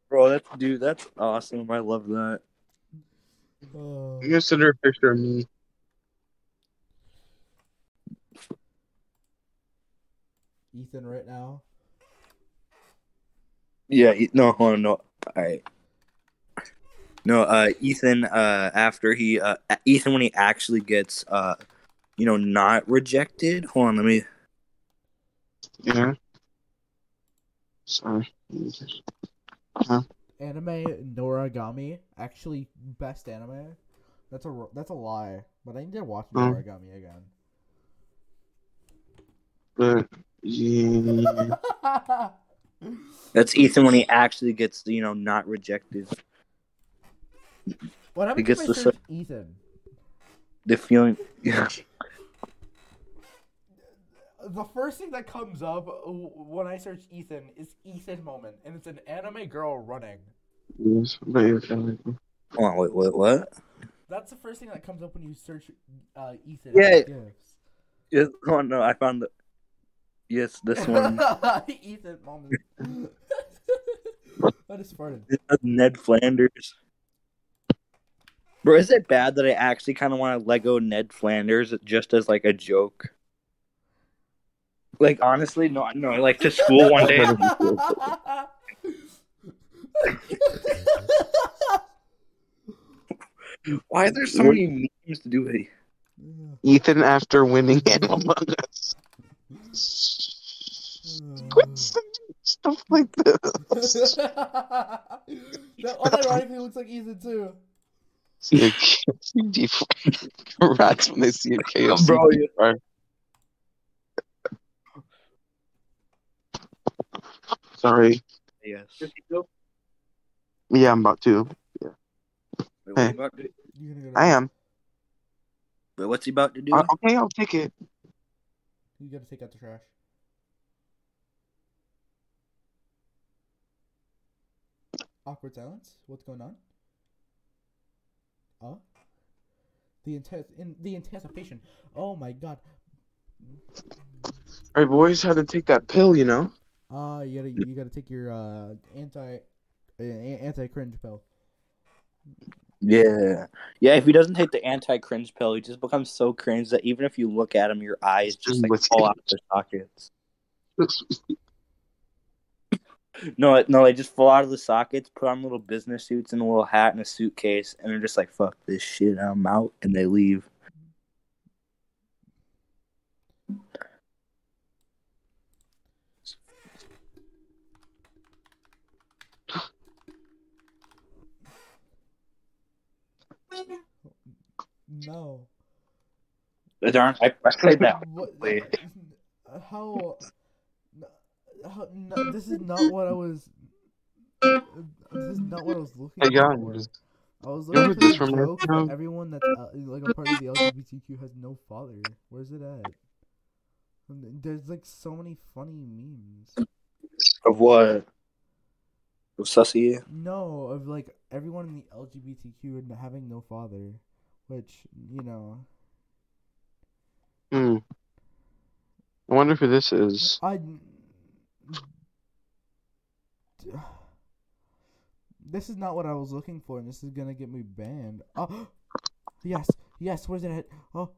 Bro, that's dude, that's awesome. I love that. Uh, I'm gonna send her a picture of me. Ethan, right now. Yeah, no, hold on, no. All right. No, uh, Ethan. Uh, after he, uh, Ethan, when he actually gets, uh, you know, not rejected. Hold on, let me. Yeah. Sorry. Anime Noragami, actually best anime. That's a r- that's a lie, but I need to watch Hmm. Noragami again. But yeah. That's Ethan when he actually gets, you know, not rejected. what happened He if I gets the search Ethan? The feeling. Yeah. The first thing that comes up when I search Ethan is Ethan moment, and it's an anime girl running. Yes, but you're kind of- Hold on, wait, wait, what? That's the first thing that comes up when you search uh, Ethan. Yeah. Yes, oh no, I found the. Yes, this one. Ethan moment. I just farted. Ned Flanders. Bro, is it bad that I actually kind of want to Lego Ned Flanders just as like a joke? Like honestly, no, no. Like to school one day. Why are there so many memes to do it? Ethan after winning Among Us. Quit sending stuff like this. that unironically looks like Ethan too. See a KFC rats when they see a KFC. Bro, yeah. Sorry. Yes. Yeah, I'm about to. Wait, Hey. what about to- You gonna go I am. wait, what's he about to do? Uh, okay, I'll take it. You gotta take out the trash. Awkward silence. What's going on? Oh, the intent in the anticipation. Oh my god. All right, boys, had to take that pill, you know. Uh, you gotta you gotta take your uh anti uh, anti cringe pill. Yeah, yeah. If he doesn't take the anti-cringe pill, he just becomes so cringe that even if you look at him, your eyes just like With- fall out of their sockets. No, no, they just fall out of the sockets, put on little business suits and a little hat and a suitcase, and they're just like, "Fuck this shit, I'm out," and they leave. No. Darn, I, I played that. What? How? how no, this is not what I was. This is not what I was looking Hey, guys. for. I was looking for this from joke Instagram? that everyone that's uh, like a part of the LGBTQ has no father. Where's it at? There's like so many funny memes. Of what? Of Sussy? No, of like everyone in the LGBTQ and having no father, which you know. Hmm. I wonder who this is. I. This is not what I was looking for, and this is gonna get me banned. Oh, yes, yes. Where's it at? Oh,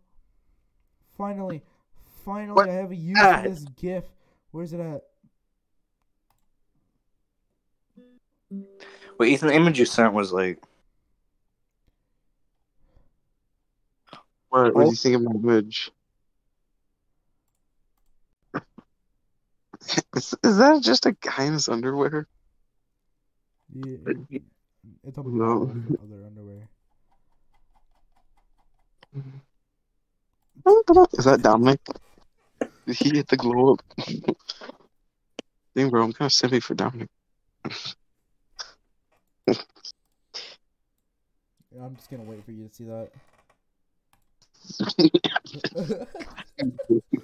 finally, finally, What? I have a use for this GIF. Where's it at? Wait, Ethan, the image you sent was like, What, what do you think of my image? Is, is that just a guy in his underwear? Yeah, it's a No. model of other underwear. Is that Dominic? Did he hit the glow up? Dang, bro, I'm kind of simpy for Dominic. I'm just gonna wait for you to see that.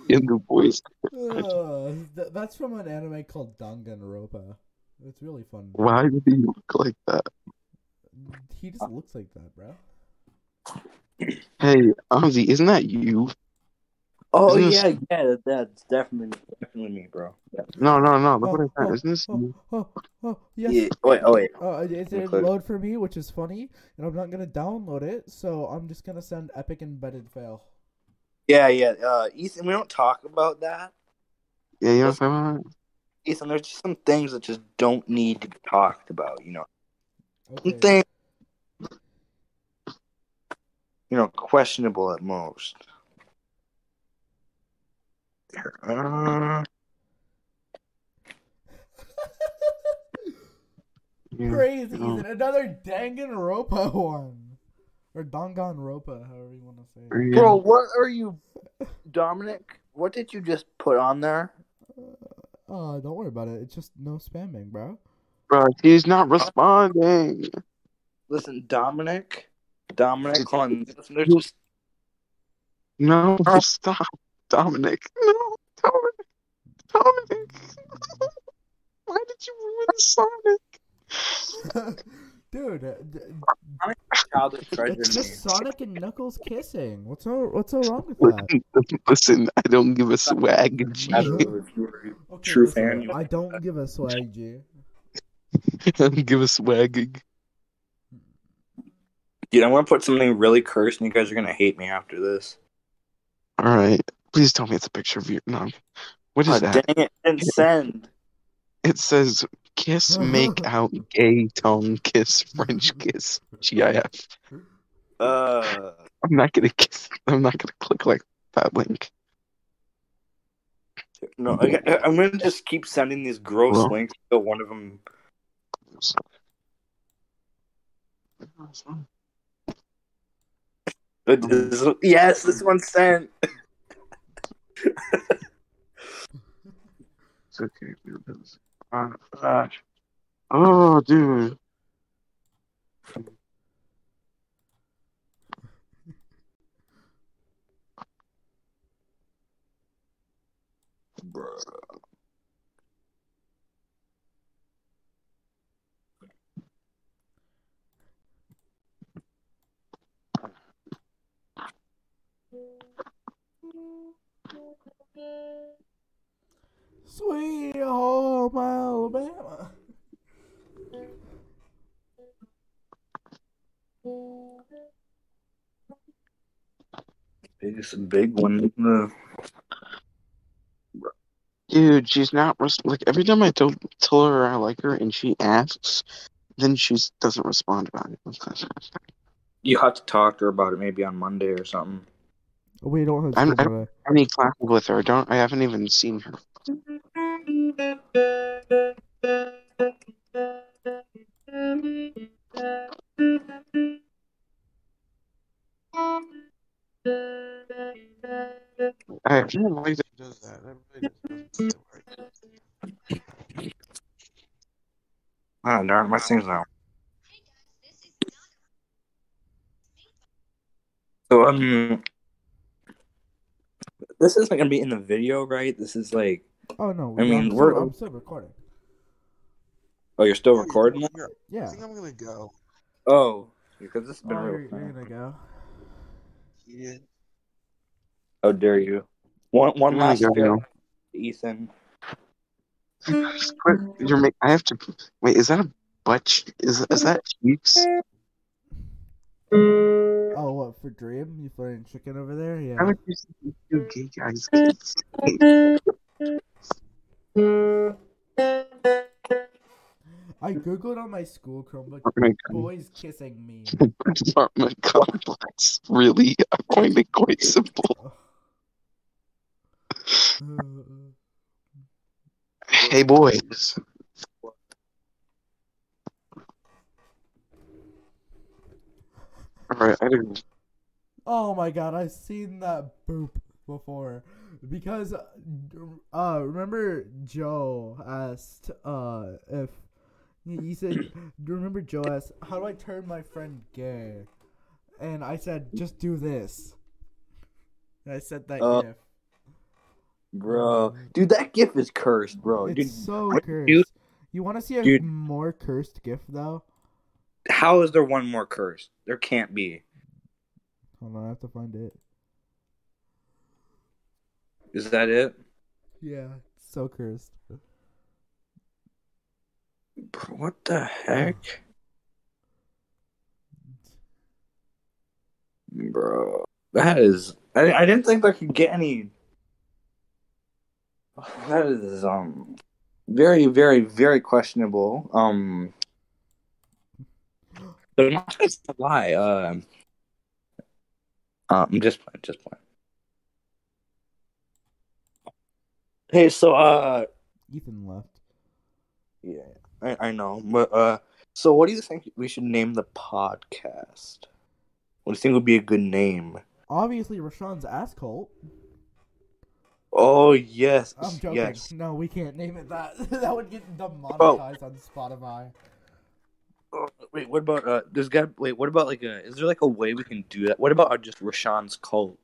In the voice. Uh, th- that's from an anime called Danganronpa. It's really fun. Why did he look like that? He just looks like that, bro. Hey, Ozzy, isn't that you? Oh Isn't yeah, this- yeah, that- that's definitely definitely me, bro. Yeah. No, no, no. Look what I Oh, found. oh, Isn't this? Oh, oh, oh, yes. Yeah. Wait. Oh wait. Uh, it didn't load for me, which is funny, and I'm not gonna download it, so I'm just gonna send epic embedded fail. Yeah, yeah. Uh, Ethan, we don't talk about that. Yeah, you know what I'm talking about? Ethan, there's just some things that just don't need to be talked about. You know, some things, you know, questionable at most. Here, Uh, Yeah. Crazy, Oh. Ethan. Another Danganronpa one, or Danganronpa, however you want to say. it. Yeah. bro, what are you, Dominic? What did you just put on there? Uh, don't worry about it. It's just no spamming, bro. Bro, he's not responding. Listen, Dominic, Dominic, hold on. Listen, there's just No, stop, Dominic. No, Dominic. Dominic. Why did you ruin Sonic? Dude, uh, d- treasure it's just Sonic and Knuckles kissing. What's so What's so wrong with that? Listen, I don't give a swag. G. I Absolutely, if you were a Okay, True listen, fan, I don't give a swag, G. don't give a swag. Dude, I'm gonna put something really cursed, and you guys are gonna hate me after this. All right, please tell me it's a picture of you. No, what is Oh, that? dang it! And send. It says kiss, make out, gay tongue, kiss, French kiss, GIF. Uh, I'm not gonna kiss. I'm not gonna click like that link. no, I, I'm gonna just keep sending these gross Well. links until one of them. Yes, this one's sent. It's okay. Gosh. Oh, dude. Sweet home Alabama. It's a big one. Dude, she's not res- like every time I tell tell her I like her and she asks, then she doesn't respond about it. You have to talk to her about it maybe on Monday or something. We don't have I'm- I'm- today. I need classes with her. I don't I haven't even seen her. I don't like that she does that. That really doesn't. Ah, darn, my thing's now. So um, this isn't gonna be in the video, right? This is like, Oh no, I mean, I'm, still, we're- I'm still recording. oh, you're still recording that? I Yeah. think I'm gonna go. Oh, because this has Oh, been you're, real. you're gonna go. Yeah. How dare you? One one last go fail, now. Ethan. You're make, I have to wait. Is that a butch? Is is that cheeks? Oh, what for Dream? You flying chicken over there? Yeah. Would you say gay guys? I googled on my school Chromebook oh boys kissing me. Oh apartment complex really are quite quite simple. Hey boys. All right, I didn't. Oh my god, I've seen that boop before. Because uh remember Joe asked uh if he he said remember Joe asked how do I turn my friend gay? And I said just do this. And I said that Uh, gif. Bro, dude, that GIF is cursed, bro. It's Dude, so cursed. dude- you want to see a dude. more cursed gif though? How is there one more cursed? There can't be. Hold on, I have to find it. Is that it? Yeah, so cursed. What the heck? Bro, that is. I, I didn't think I could get any. That is um very very very questionable. Um, but I'm not gonna lie. Uh, um, just playing, just playing. Hey, so uh, Ethan left. yeah, I, I know, but uh, so what do you think we should name the podcast? What do you think would be a good name? Obviously, Rashawn's ass cult. Oh yes, I'm joking. yes. No, we can't name it that. that would get demonetized on Spotify. Oh, wait, what about uh? There's got wait. What about like a? Is there like a way we can do that? What about uh, just Rashawn's cult?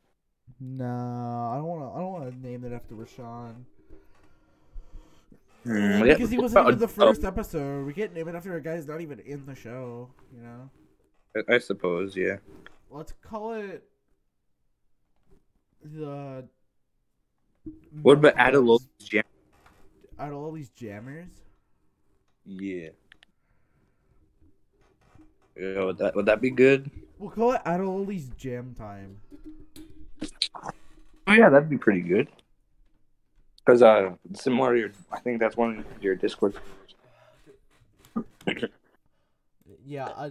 No, I don't want to. I don't want to name it after Rashawn. Yeah, because he wasn't even the first episode. We can't name it after a guy who's not even in the show. You know. oh, I, I suppose, yeah. Let's call it the. What about Adol's Jam? Adololi's Jammers? Yeah. Yeah, would that would that be good? We'll call it Adololi's Jam Time. Oh yeah, that'd be pretty good. Cause uh, similar to your, I think that's one of your Discord. Yeah, I,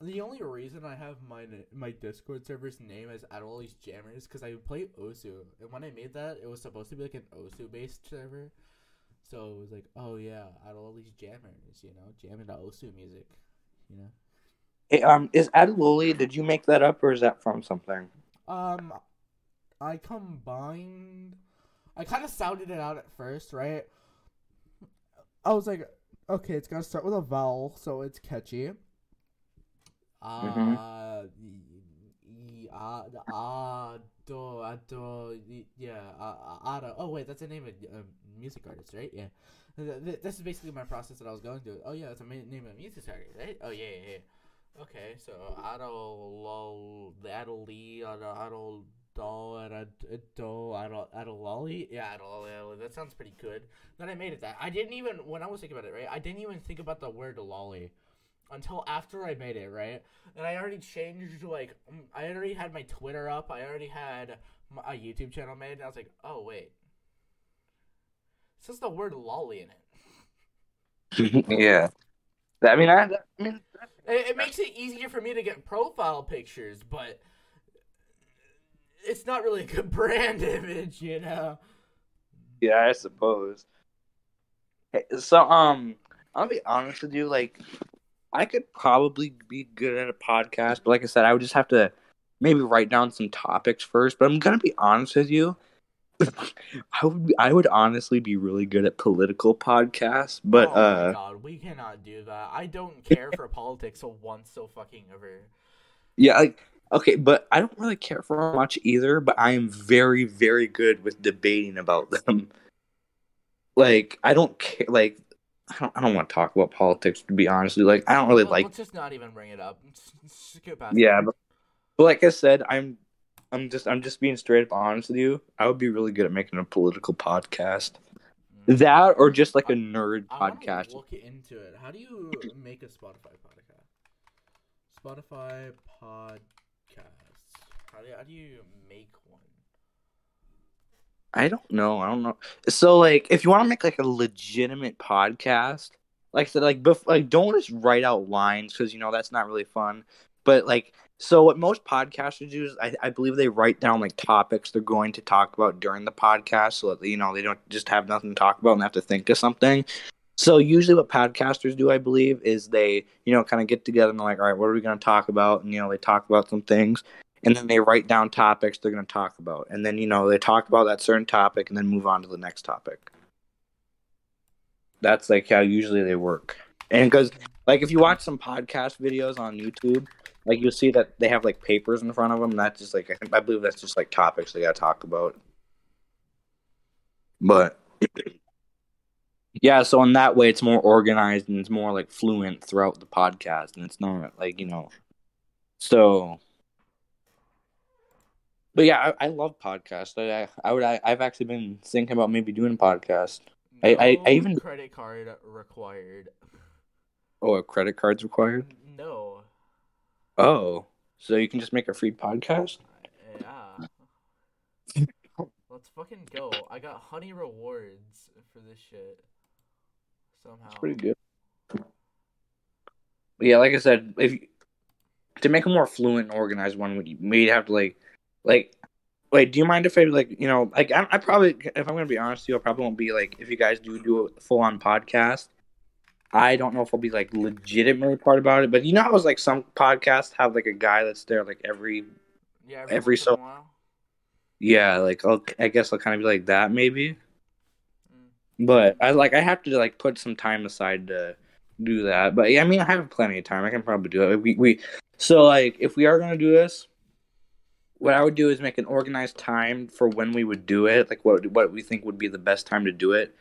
the only reason I have my my Discord server's name as Adololi's Jammers because I play Osu, and when I made that, it was supposed to be like an Osu based server. So it was like, oh yeah, Adololi's Jammers, you know, jamming to Osu music, you know. Hey, um, is Adololi? Did you make that up or is that from something? Um, I combined. I kind of sounded it out at first, right? I was like, okay, it's gotta start with a vowel, so it's catchy. Uh, Mhm. ah, ah, do, do, yeah, ah, ah. Oh wait, that's the name of a music artist, right? Yeah. Th- th- This is basically my process that I was going through. Oh yeah, it's a name of a music artist, right? Oh yeah, yeah, yeah. Okay, so Adol, Adoli, Adol, Adol, Adol, Adol, Adololi, yeah, Adololi. That sounds pretty good. Then I made it that. I didn't even when I was thinking about it, right? I didn't even think about the word lolly until after I made it, right? And I already changed like mm, I already had my Twitter up. I already had my, a YouTube channel made. And I was like, oh wait, it says the word lolly in it. yeah. I mean, I, I mean, It, it makes it easier for me to get profile pictures, but it's not really a good brand image, you know. yeah, I suppose. Hey, so, um, I'll be honest with you. Like, I could probably be good at a podcast, but like I said, I would just have to maybe write down some topics first. But I'm gonna be honest with you. I would I would honestly be really good at political podcasts, but oh uh, god, we cannot do that. I don't care for politics so once so fucking ever. yeah, like okay, but I don't really care for much either. But I am very very good with debating about them. Like I don't care. Like I don't, I don't want to talk about politics to be honest. Like I don't really Well, like Let's just not even bring it up. Skip past. Yeah, but, but like I said, I'm I'm just I'm just being straight up honest with you. I would be really good at making a political podcast. Mm. That or just like a nerd I podcast. Look into it. How do you make a Spotify podcast? Spotify podcast. How do you, how do you make one? I don't know. I don't know. So like if you want to make like a legitimate podcast, like I said, like bef- like don't just write out lines because you know that's not really fun. But like so what most podcasters do is I, I believe they write down like topics they're going to talk about during the podcast so that you know they don't just have nothing to talk about and have to think of something. So usually what podcasters do, I believe, is they, you know, kind of get together and they're like, all right, what are we going to talk about? And, you know, they talk about some things and then they write down topics they're going to talk about. And then, you know, they talk about that certain topic and then move on to the next topic. That's like how usually they work. And because, like, if you watch some podcast videos on YouTube, like, you'll see that they have, like, papers in front of them. That's just, like, I, think, I believe that's just, like, topics they got to talk about. But. Yeah, so in that way, it's more organized and it's more like fluent throughout the podcast, and it's not like you know. So But yeah, I, I love podcasts. I, I I would I, I've actually been thinking about maybe doing a podcast. I- I- I even- credit card required. Oh, a credit card's required. No. Oh, so you can just make a free podcast? Yeah. Let's fucking go. I got honey rewards for this shit. Somehow. It's pretty good. But yeah, like I said, if you- to make a more fluent and organized one, we may have to like, like, wait. Do you mind if I like, you know, like I, I probably, if I'm gonna be honest with you, I probably won't be like, if you guys do do a full on podcast, I don't know if I'll be like legitimately part about it. But you know how it's like some podcasts have like a guy that's there like every, Yeah. every a so- yeah, like I'll, I guess I'll kind of be like that maybe. Mm. But I like I have to like put some time aside to do that. But yeah, I mean I have plenty of time. I can probably do it. We we so like if we are gonna do this, what I would do is make an organized time for when we would do it, like what what we think would be the best time to do it,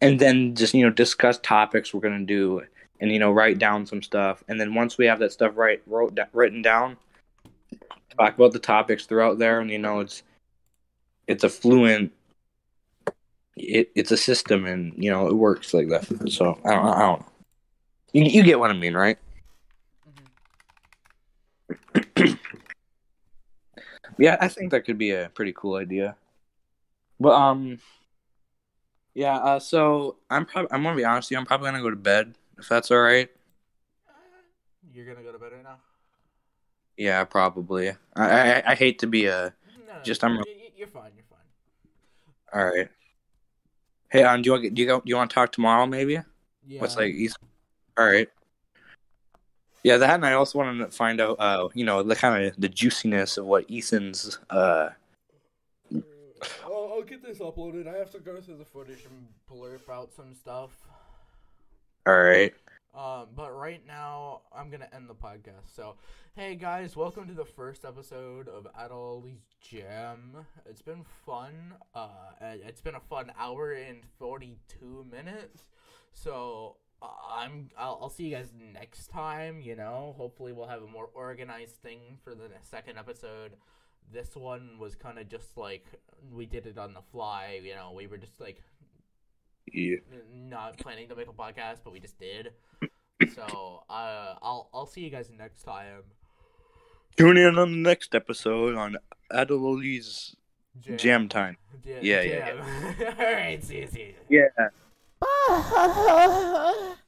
and then just you know discuss topics we're gonna do, and you know write down some stuff, and then once we have that stuff right wrote written down, talk about the topics throughout there, and you know it's it's a fluent it, it's a system and you know it works like that. So i don't, I don't know you, you get what i mean right? Mhm. yeah i think that could be a pretty cool idea. But um yeah uh so i'm probably i'm gonna be honest with you i'm probably gonna go to bed if that's all right You're gonna go to bed right now. yeah probably i i, I hate to be a No, no, Just I'm- You're fine. You're fine. all right hey um do you want do you go do you want to talk tomorrow maybe Yeah. What's like East? All right. Yeah, that, and I also wanted to find out, uh, you know, the kind of the juiciness of what Ethan's, uh, I'll, I'll get this uploaded. I have to go through the footage and blurb out some stuff. all right. Um, but right now I'm gonna end the podcast. So, hey guys, welcome to the first episode of Adol's Jam. It's been fun. Uh, it- it's been a fun hour and forty-two minutes. So uh, I'm I'll, I'll see you guys next time. You know, hopefully we'll have a more organized thing for the second episode. This one was kind of just like we did it on the fly. You know, we were just like Yeah. not planning to make a podcast, but we just did. So uh, I'll I'll see you guys next time. Tune in on the next episode on Adololi's Jam Time. Ja- Yeah, yeah, jam. All right, see you. See you. Yeah. Bye.